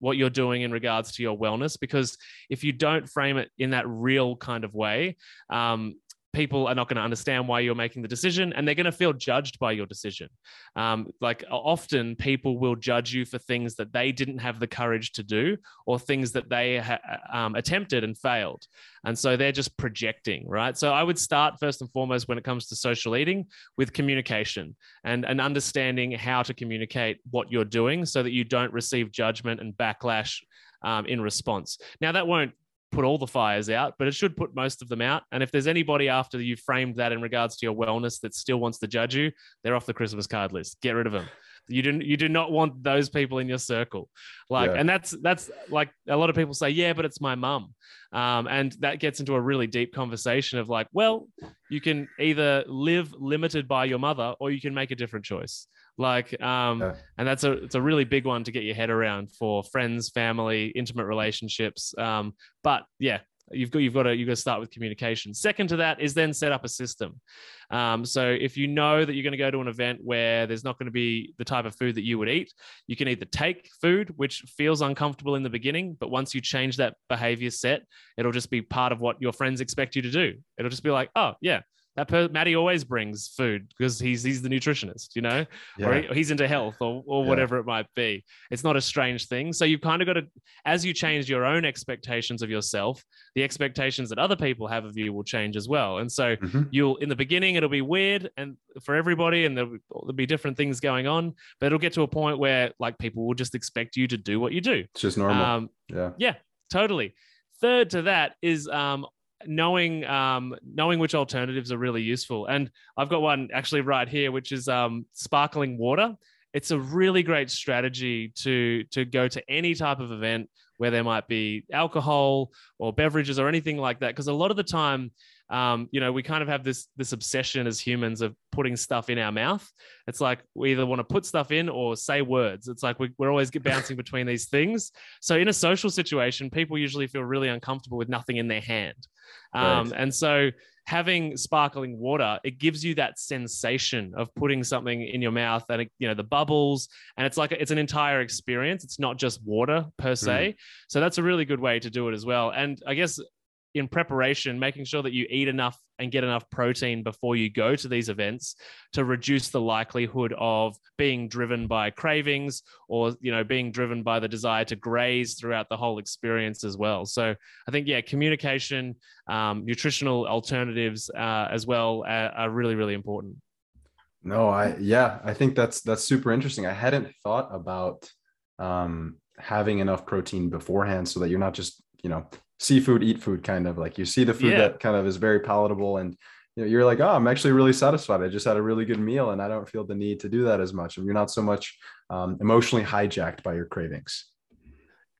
what you're doing in regards to your wellness because if you don't frame it in that real kind of way um, people are not going to understand why you're making the decision and they're going to feel judged by your decision. Um, like often people will judge you for things that they didn't have the courage to do or things that they ha- um, attempted and failed. And so they're just projecting, right? So I would start first and foremost when it comes to social eating with communication and, and understanding how to communicate what you're doing so that you don't receive judgment and backlash um, in response. Now, that won't put all the fires out, but it should put most of them out. And if there's anybody after you framed that in regards to your wellness that still wants to judge you, they're off the Christmas card list. Get rid of them. You do you do not want those people in your circle, like, yeah. and that's that's like a lot of people say, yeah, but it's my mum, um, and that gets into a really deep conversation of like, well, you can either live limited by your mother or you can make a different choice. Like, um, yeah. and that's a it's a really big one to get your head around for friends, family, intimate relationships. Um, but yeah, you've got you've got to you've got to start with communication. Second to that is then set up a system. Um, so if you know that you're going to go to an event where there's not going to be the type of food that you would eat, you can either take food, which feels uncomfortable in the beginning, but once you change that behavior set, it'll just be part of what your friends expect you to do. It'll just be like, oh yeah, that per- Matty always brings food because he's he's the nutritionist, you know, yeah. or, he, or, he's into health or or yeah. whatever it might be. It's not a strange thing. So you've kind of got to, as you change your own expectations of yourself, the expectations that other people have of you will change as well. And so mm-hmm. you'll in the beginning it'll be weird and for everybody, and there'll, there'll be different things going on, but it'll get to a point where like people will just expect you to do what you do. It's just normal. Um, yeah. Yeah. Totally. Third to that is um, knowing um, knowing which alternatives are really useful. And I've got one actually right here, which is um, sparkling water. It's a really great strategy to to go to any type of event where there might be alcohol or beverages or anything like that. Because a lot of the time, um, you know, we kind of have this this obsession as humans of putting stuff in our mouth. It's like we either want to put stuff in or say words. It's like we, are always bouncing between these things. So in a social situation, people usually feel really uncomfortable with nothing in their hand, um, right. and so having sparkling water it gives you that sensation of putting something in your mouth and it, you know the bubbles and it's like it's an entire experience it's not just water per se mm. so that's a really good way to do it as well and i guess in preparation, making sure that you eat enough and get enough protein before you go to these events to reduce the likelihood of being driven by cravings or you know being driven by the desire to graze throughout the whole experience as well. So I think yeah, communication, um, nutritional alternatives uh, as well are, are really really important. No, I yeah, I think that's that's super interesting. I hadn't thought about um, having enough protein beforehand so that you're not just you know seafood eat food kind of like you see the food yeah. that kind of is very palatable and you know, you're like oh i'm actually really satisfied. I just had a really good meal and i don't feel the need to do that as much. And you're not so much um, emotionally hijacked by your cravings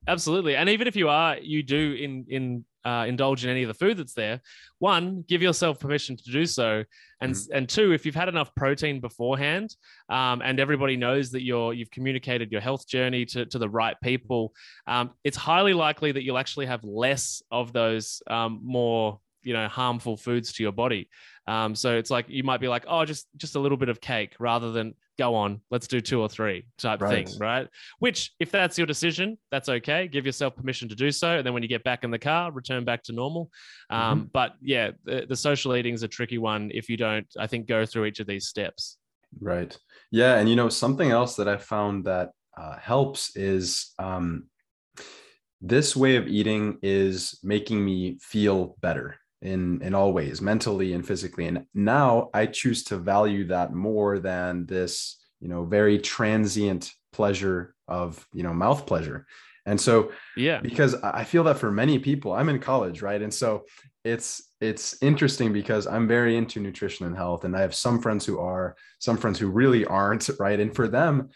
absolutely and even if you are you do in in uh, indulge in any of the food that's there. One, give yourself permission to do so, and mm-hmm. and two, if you've had enough protein beforehand, um, and everybody knows that you're you've communicated your health journey to to the right people, um, it's highly likely that you'll actually have less of those um, more you know harmful foods to your body. Um, so it's like you might be like, oh, just just a little bit of cake rather than go on, let's do two or three type right. thing, right? Which, if that's your decision, that's okay. Give yourself permission to do so, and then when you get back in the car, return back to normal. Um, mm-hmm. But yeah, the, the social eating is a tricky one if you don't, I think, go through each of these steps. Right. Yeah, and you know something else that I found that uh, helps is um, this way of eating is making me feel better in in all ways mentally and physically. And now i choose to value that more than this you know very transient pleasure of you know mouth pleasure. And so yeah. because i feel that for many people i'm in college right? And so it's it's interesting because i'm very into nutrition and health and i have some friends who are some friends who really aren't right? And for them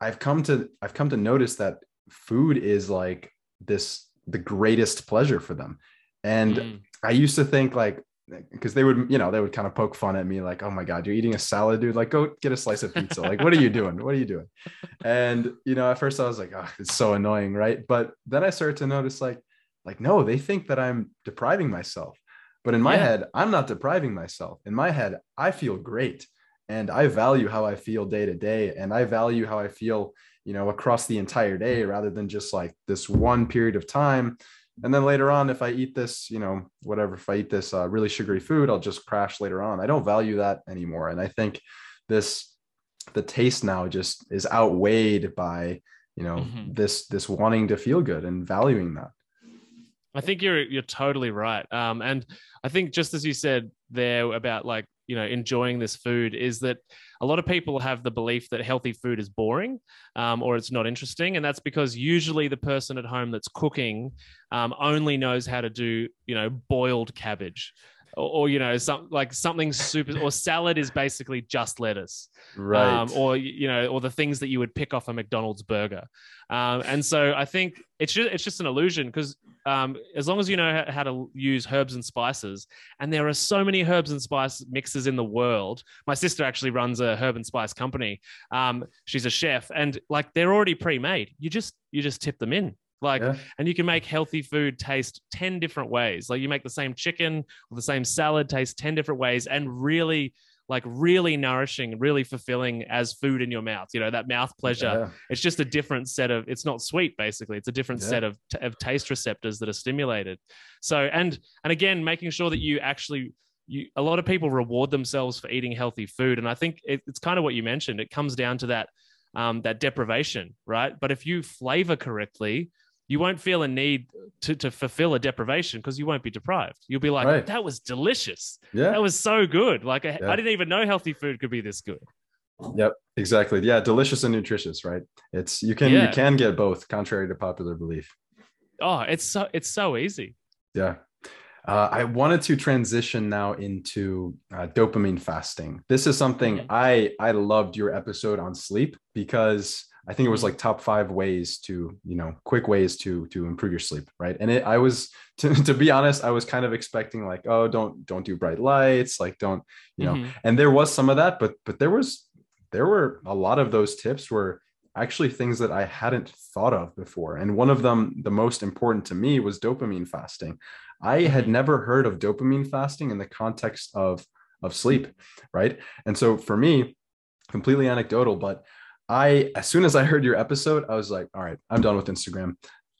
i've come to i've come to notice that food is like this the greatest pleasure for them. And mm. I used to think like, because they would, you know, they would kind of poke fun at me, like, "Oh my God, you're eating a salad, dude! Like, go get a slice of pizza. Like, what are you doing? What are you doing?" And you know, at first I was like, "Oh, it's so annoying, right?" But then I started to notice, like, like no, they think that I'm depriving myself, but in my yeah. head, I'm not depriving myself. In my head, I feel great, and I value how I feel day to day, and I value how I feel, you know, across the entire day, rather than just like this one period of time and then later on if i eat this you know whatever if i eat this uh, really sugary food i'll just crash later on. I don't value that anymore. And i think this the taste now just is outweighed by you know mm-hmm. this this wanting to feel good and valuing that. I think you're you're totally right. Um and i think just as you said there about like you know enjoying this food is that a lot of people have the belief that healthy food is boring um, or it's not interesting. And that's because usually the person at home that's cooking um, only knows how to do you know boiled cabbage or, or, you know some like something super or salad is basically just lettuce right. um, or you know or the things that you would pick off a mcdonald's burger. Um, and so i think it's just it's just an illusion because um, as long as you know how to use herbs and spices and there are so many herbs and spice mixes in the world my sister actually runs a herb and spice company um, she's a chef and like they're already pre-made you just you just tip them in like, yeah. and you can make healthy food taste 10 different ways. Like, you make the same chicken or the same salad taste 10 different ways and really, like, really nourishing, really fulfilling as food in your mouth. You know, that mouth pleasure. Yeah. It's just a different set of, it's not sweet, basically. It's a different yeah. set of, of taste receptors that are stimulated. So, and, and again, making sure that you actually, you, a lot of people reward themselves for eating healthy food, and I think it, it's kind of what you mentioned. It comes down to that um, that deprivation, right? But if you flavor correctly, you won't feel a need to, to fulfill a deprivation because you won't be deprived. You'll be like, right. that was delicious. Yeah. That was so good. Like, I, yeah. I didn't even know healthy food could be this good. Yep, exactly. Yeah, delicious and nutritious, right? It's you can yeah. you can get both, contrary to popular belief. Oh, it's so it's so easy. Yeah. Uh, I wanted to transition now into uh, dopamine fasting. This is something mm-hmm. I I loved your episode on sleep because I think it was mm-hmm. like top five ways to you know quick ways to to improve your sleep, right? And it I was to, to be honest, I was kind of expecting like oh don't don't do bright lights, like don't you know, mm-hmm. and there was some of that, but but there was there were a lot of those tips were actually things that I hadn't thought of before. And one of them, the most important to me, was dopamine fasting. I had never heard of dopamine fasting in the context of, of sleep, right? And so for me, completely anecdotal, but I, as soon as I heard your episode, I was like, all right, I'm done with Instagram.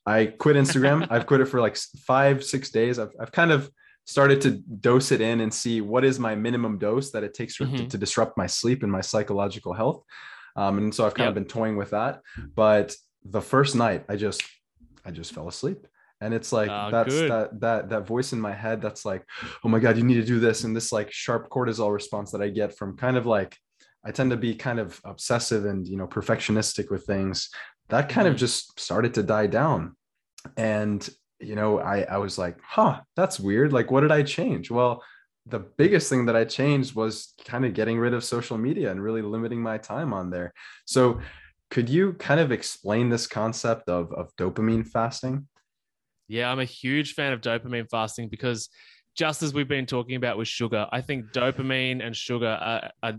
I quit Instagram. I've quit it for like five, six days. I've, I've kind of started to dose it in and see what is my minimum dose that it takes mm-hmm. to, to, disrupt my sleep and my psychological health. Um, and so I've kind yep. of been toying with that. But the first night, I just, I just fell asleep and it's like uh, that's good. that that that voice in my head that's like oh my god you need to do this and this like sharp cortisol response that i get from kind of like i tend to be kind of obsessive and you know perfectionistic with things. That kind mm-hmm. of just started to die down. And you know i i was like huh that's weird. Like what did i change? Well the biggest thing that i changed was kind of getting rid of social media and really limiting my time on there. So could you kind of explain this concept of of dopamine fasting? Yeah, I'm a huge fan of dopamine fasting because just as we've been talking about with sugar, I think dopamine and sugar are, are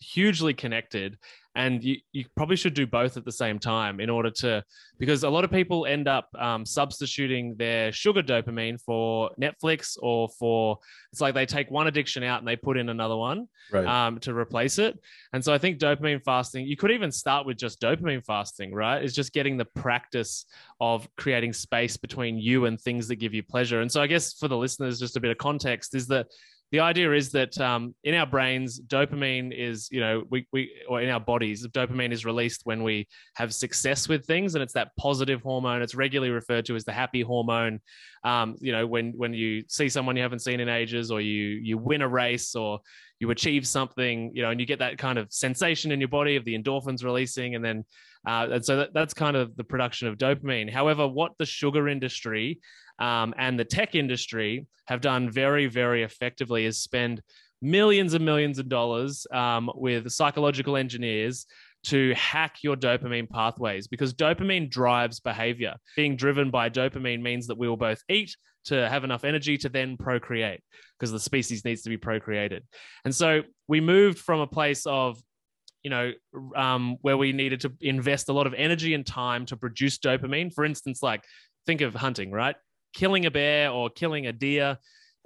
hugely connected and you, you probably should do both at the same time in order to because a lot of people end up um, substituting their sugar dopamine for netflix or for it's like they take one addiction out and they put in another one right. um, to replace it. And so i think dopamine fasting you could even start with just dopamine fasting right? It's just getting the practice of creating space between you and things that give you pleasure. And so i guess for the listeners just a bit of context is that the idea is that um, in our brains, dopamine is, you know, we, we, or in our bodies, dopamine is released when we have success with things. And it's that positive hormone. It's regularly referred to as the happy hormone. Um, you know, when, when you see someone you haven't seen in ages, or you, you win a race, or you achieve something, you know, and you get that kind of sensation in your body of the endorphins releasing. And then, uh, and so that, that's kind of the production of dopamine. However, what the sugar industry um, and the tech industry have done very, very effectively is spend millions and millions of dollars um, with psychological engineers to hack your dopamine pathways because dopamine drives behavior. Being driven by dopamine means that we will both eat to have enough energy to then procreate because the species needs to be procreated. And so we moved from a place of you know, um, where we needed to invest a lot of energy and time to produce dopamine. For instance, like think of hunting, right? Killing a bear or killing a deer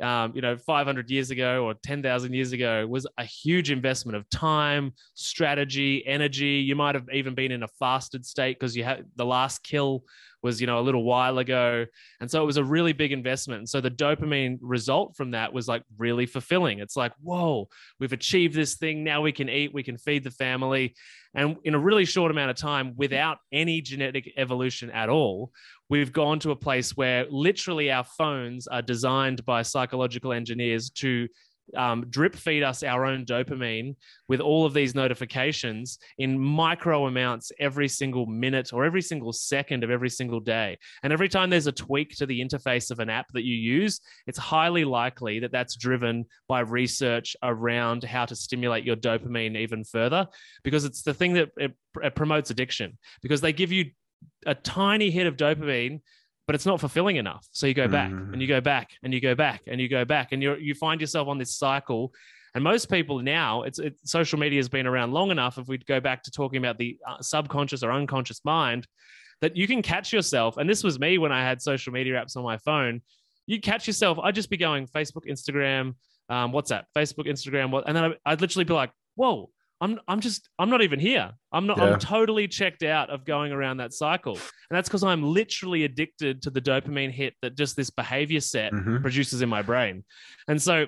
um, you know, 500 years ago or 10,000 years ago was a huge investment of time, strategy, energy. You might have even been in a fasted state because you had the last kill was, you know, a little while ago. And so it was a really big investment. And so the dopamine result from that was like really fulfilling. It's like, whoa, we've achieved this thing. Now we can eat, we can feed the family. And in a really short amount of time, without any genetic evolution at all, we've gone to a place where literally our phones are designed by psychological engineers to um, drip feed us our own dopamine with all of these notifications in micro amounts every single minute or every single second of every single day. And every time there's a tweak to the interface of an app that you use, it's highly likely that that's driven by research around how to stimulate your dopamine even further because it's the thing that it, it promotes addiction because they give you a tiny hit of dopamine but it's not fulfilling enough. So you go back mm-hmm. and you go back and you go back and you go back and you you find yourself on this cycle. And most people now it's, it's social media has been around long enough if we go back to talking about the uh, subconscious or unconscious mind that you can catch yourself. And this was me when i had social media apps on my phone. You catch yourself i'd just be going facebook instagram um, whatsapp facebook instagram what, and then i'd literally be like whoa I'm I'm just I'm not even here. I'm not yeah. I'm totally checked out of going around that cycle. And that's because I'm literally addicted to the dopamine hit that just this behavior set mm-hmm. produces in my brain. And so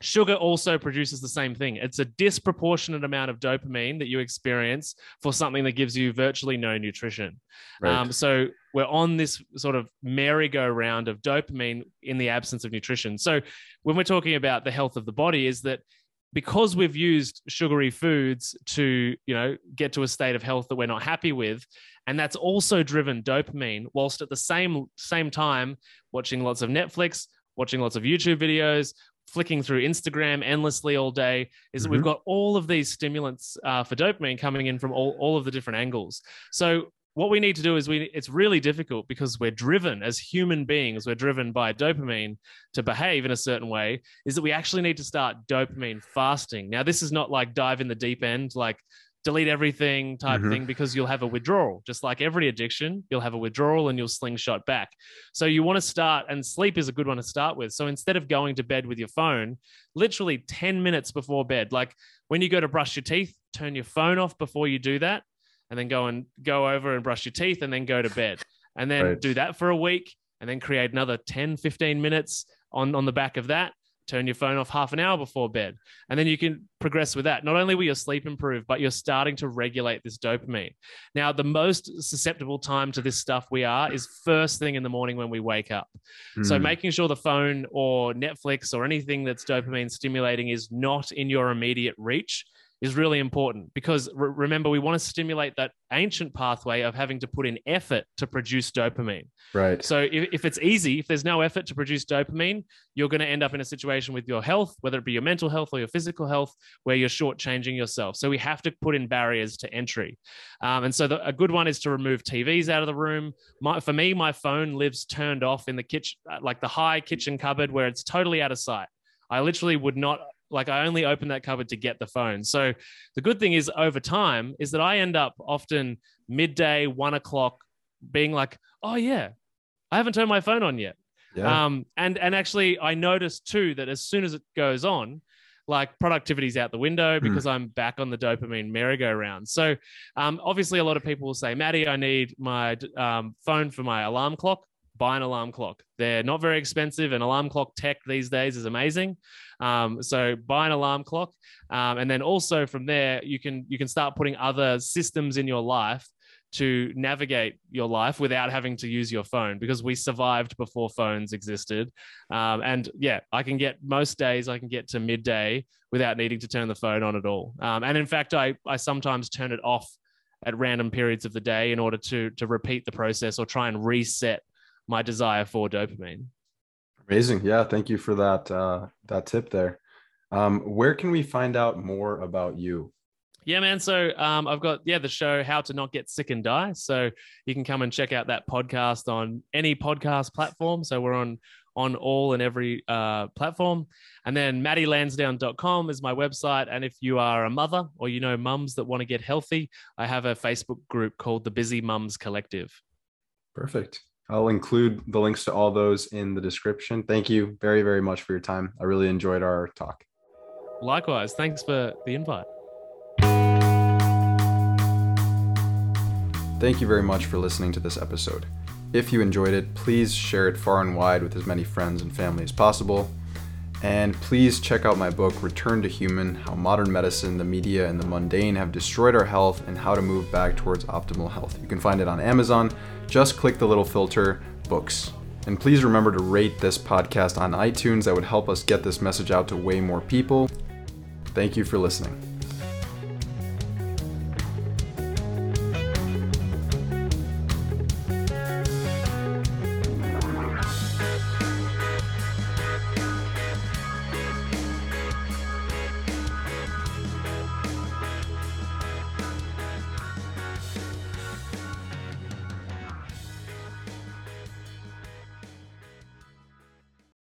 sugar also produces the same thing. It's a disproportionate amount of dopamine that you experience for something that gives you virtually no nutrition. Right. Um, so we're on this sort of merry-go-round of dopamine in the absence of nutrition. So when we're talking about the health of the body, is that because we've used sugary foods to you know get to a state of health that we're not happy with and that's also driven dopamine whilst at the same same time watching lots of netflix watching lots of youtube videos flicking through instagram endlessly all day is that mm-hmm. we've got all of these stimulants uh, for dopamine coming in from all, all of the different angles so what we need to do is we it's really difficult because we're driven as human beings we're driven by dopamine to behave in a certain way is that we actually need to start dopamine fasting. Now this is not like dive in the deep end like delete everything type mm-hmm. thing because you'll have a withdrawal. Just like every addiction you'll have a withdrawal and you'll slingshot back. So you want to start and sleep is a good one to start with. So instead of going to bed with your phone literally 10 minutes before bed like when you go to brush your teeth turn your phone off before you do that and then go and go over and brush your teeth and then go to bed and then right. do that for a week and then create another 10 15 minutes on on the back of that turn your phone off half an hour before bed and then you can progress with that not only will your sleep improve but you're starting to regulate this dopamine now the most susceptible time to this stuff we are is first thing in the morning when we wake up mm. so hmm. making sure the phone or netflix or anything that's dopamine stimulating is not in your immediate reach is really important because re- remember we want to stimulate that ancient pathway of having to put in effort to produce dopamine. Right. So if, if it's easy if there's no effort to produce dopamine you're going to end up in a situation with your health whether it be your mental health or your physical health where you're shortchanging yourself. So we have to put in barriers to entry. Um, and so the, a good one is to remove tvs out of the room. My, for me my phone lives turned off in the kitchen like the high kitchen cupboard where it's totally out of sight. I literally would not like I only open that cupboard to get the phone. So the good thing is over time is that I end up often midday, one o'clock, being like, oh yeah, I haven't turned my phone on yet. Yeah. Um, and and actually I noticed too that as soon as it goes on, like productivity's out the window hmm. because mm. I'm back on the dopamine merry-go-round. So um, obviously a lot of people will say, Matty, I need my um, phone for my alarm clock buy an alarm clock. They're not very expensive, and alarm clock tech these days is amazing. Um, so buy an alarm clock, um, and then also from there you can you can start putting other systems in your life to navigate your life without having to use your phone because we survived before phones existed. Um, and yeah, I can get most days I can get to midday without needing to turn the phone on at all. Um, and in fact, I I sometimes turn it off at random periods of the day in order to to repeat the process or try and reset my desire for dopamine. Amazing. Yeah. Thank you for that, uh, that tip there. Um, where can we find out more about you? Yeah, man. So um, I've got yeah the show How to Not Get Sick and Die. So you can come and check out that podcast on any podcast platform. So we're on on all and every uh, platform. And then mattylansdown.com is my website. And if you are a mother or you know mums that want to get healthy, I have a Facebook group called the Busy Mums Collective. Perfect. I'll include the links to all those in the description. Thank you very, very much for your time. I really enjoyed our talk. Likewise. Thanks for the invite. Thank you very much for listening to this episode. If you enjoyed it, please share it far and wide with as many friends and family as possible. And please check out my book, Return to Human How Modern Medicine, the Media, and the Mundane Have Destroyed Our Health and How to Move Back Towards Optimal Health. You can find it on Amazon. Just click the little filter, Books. And please remember to rate this podcast on iTunes. That would help us get this message out to way more people. Thank you for listening.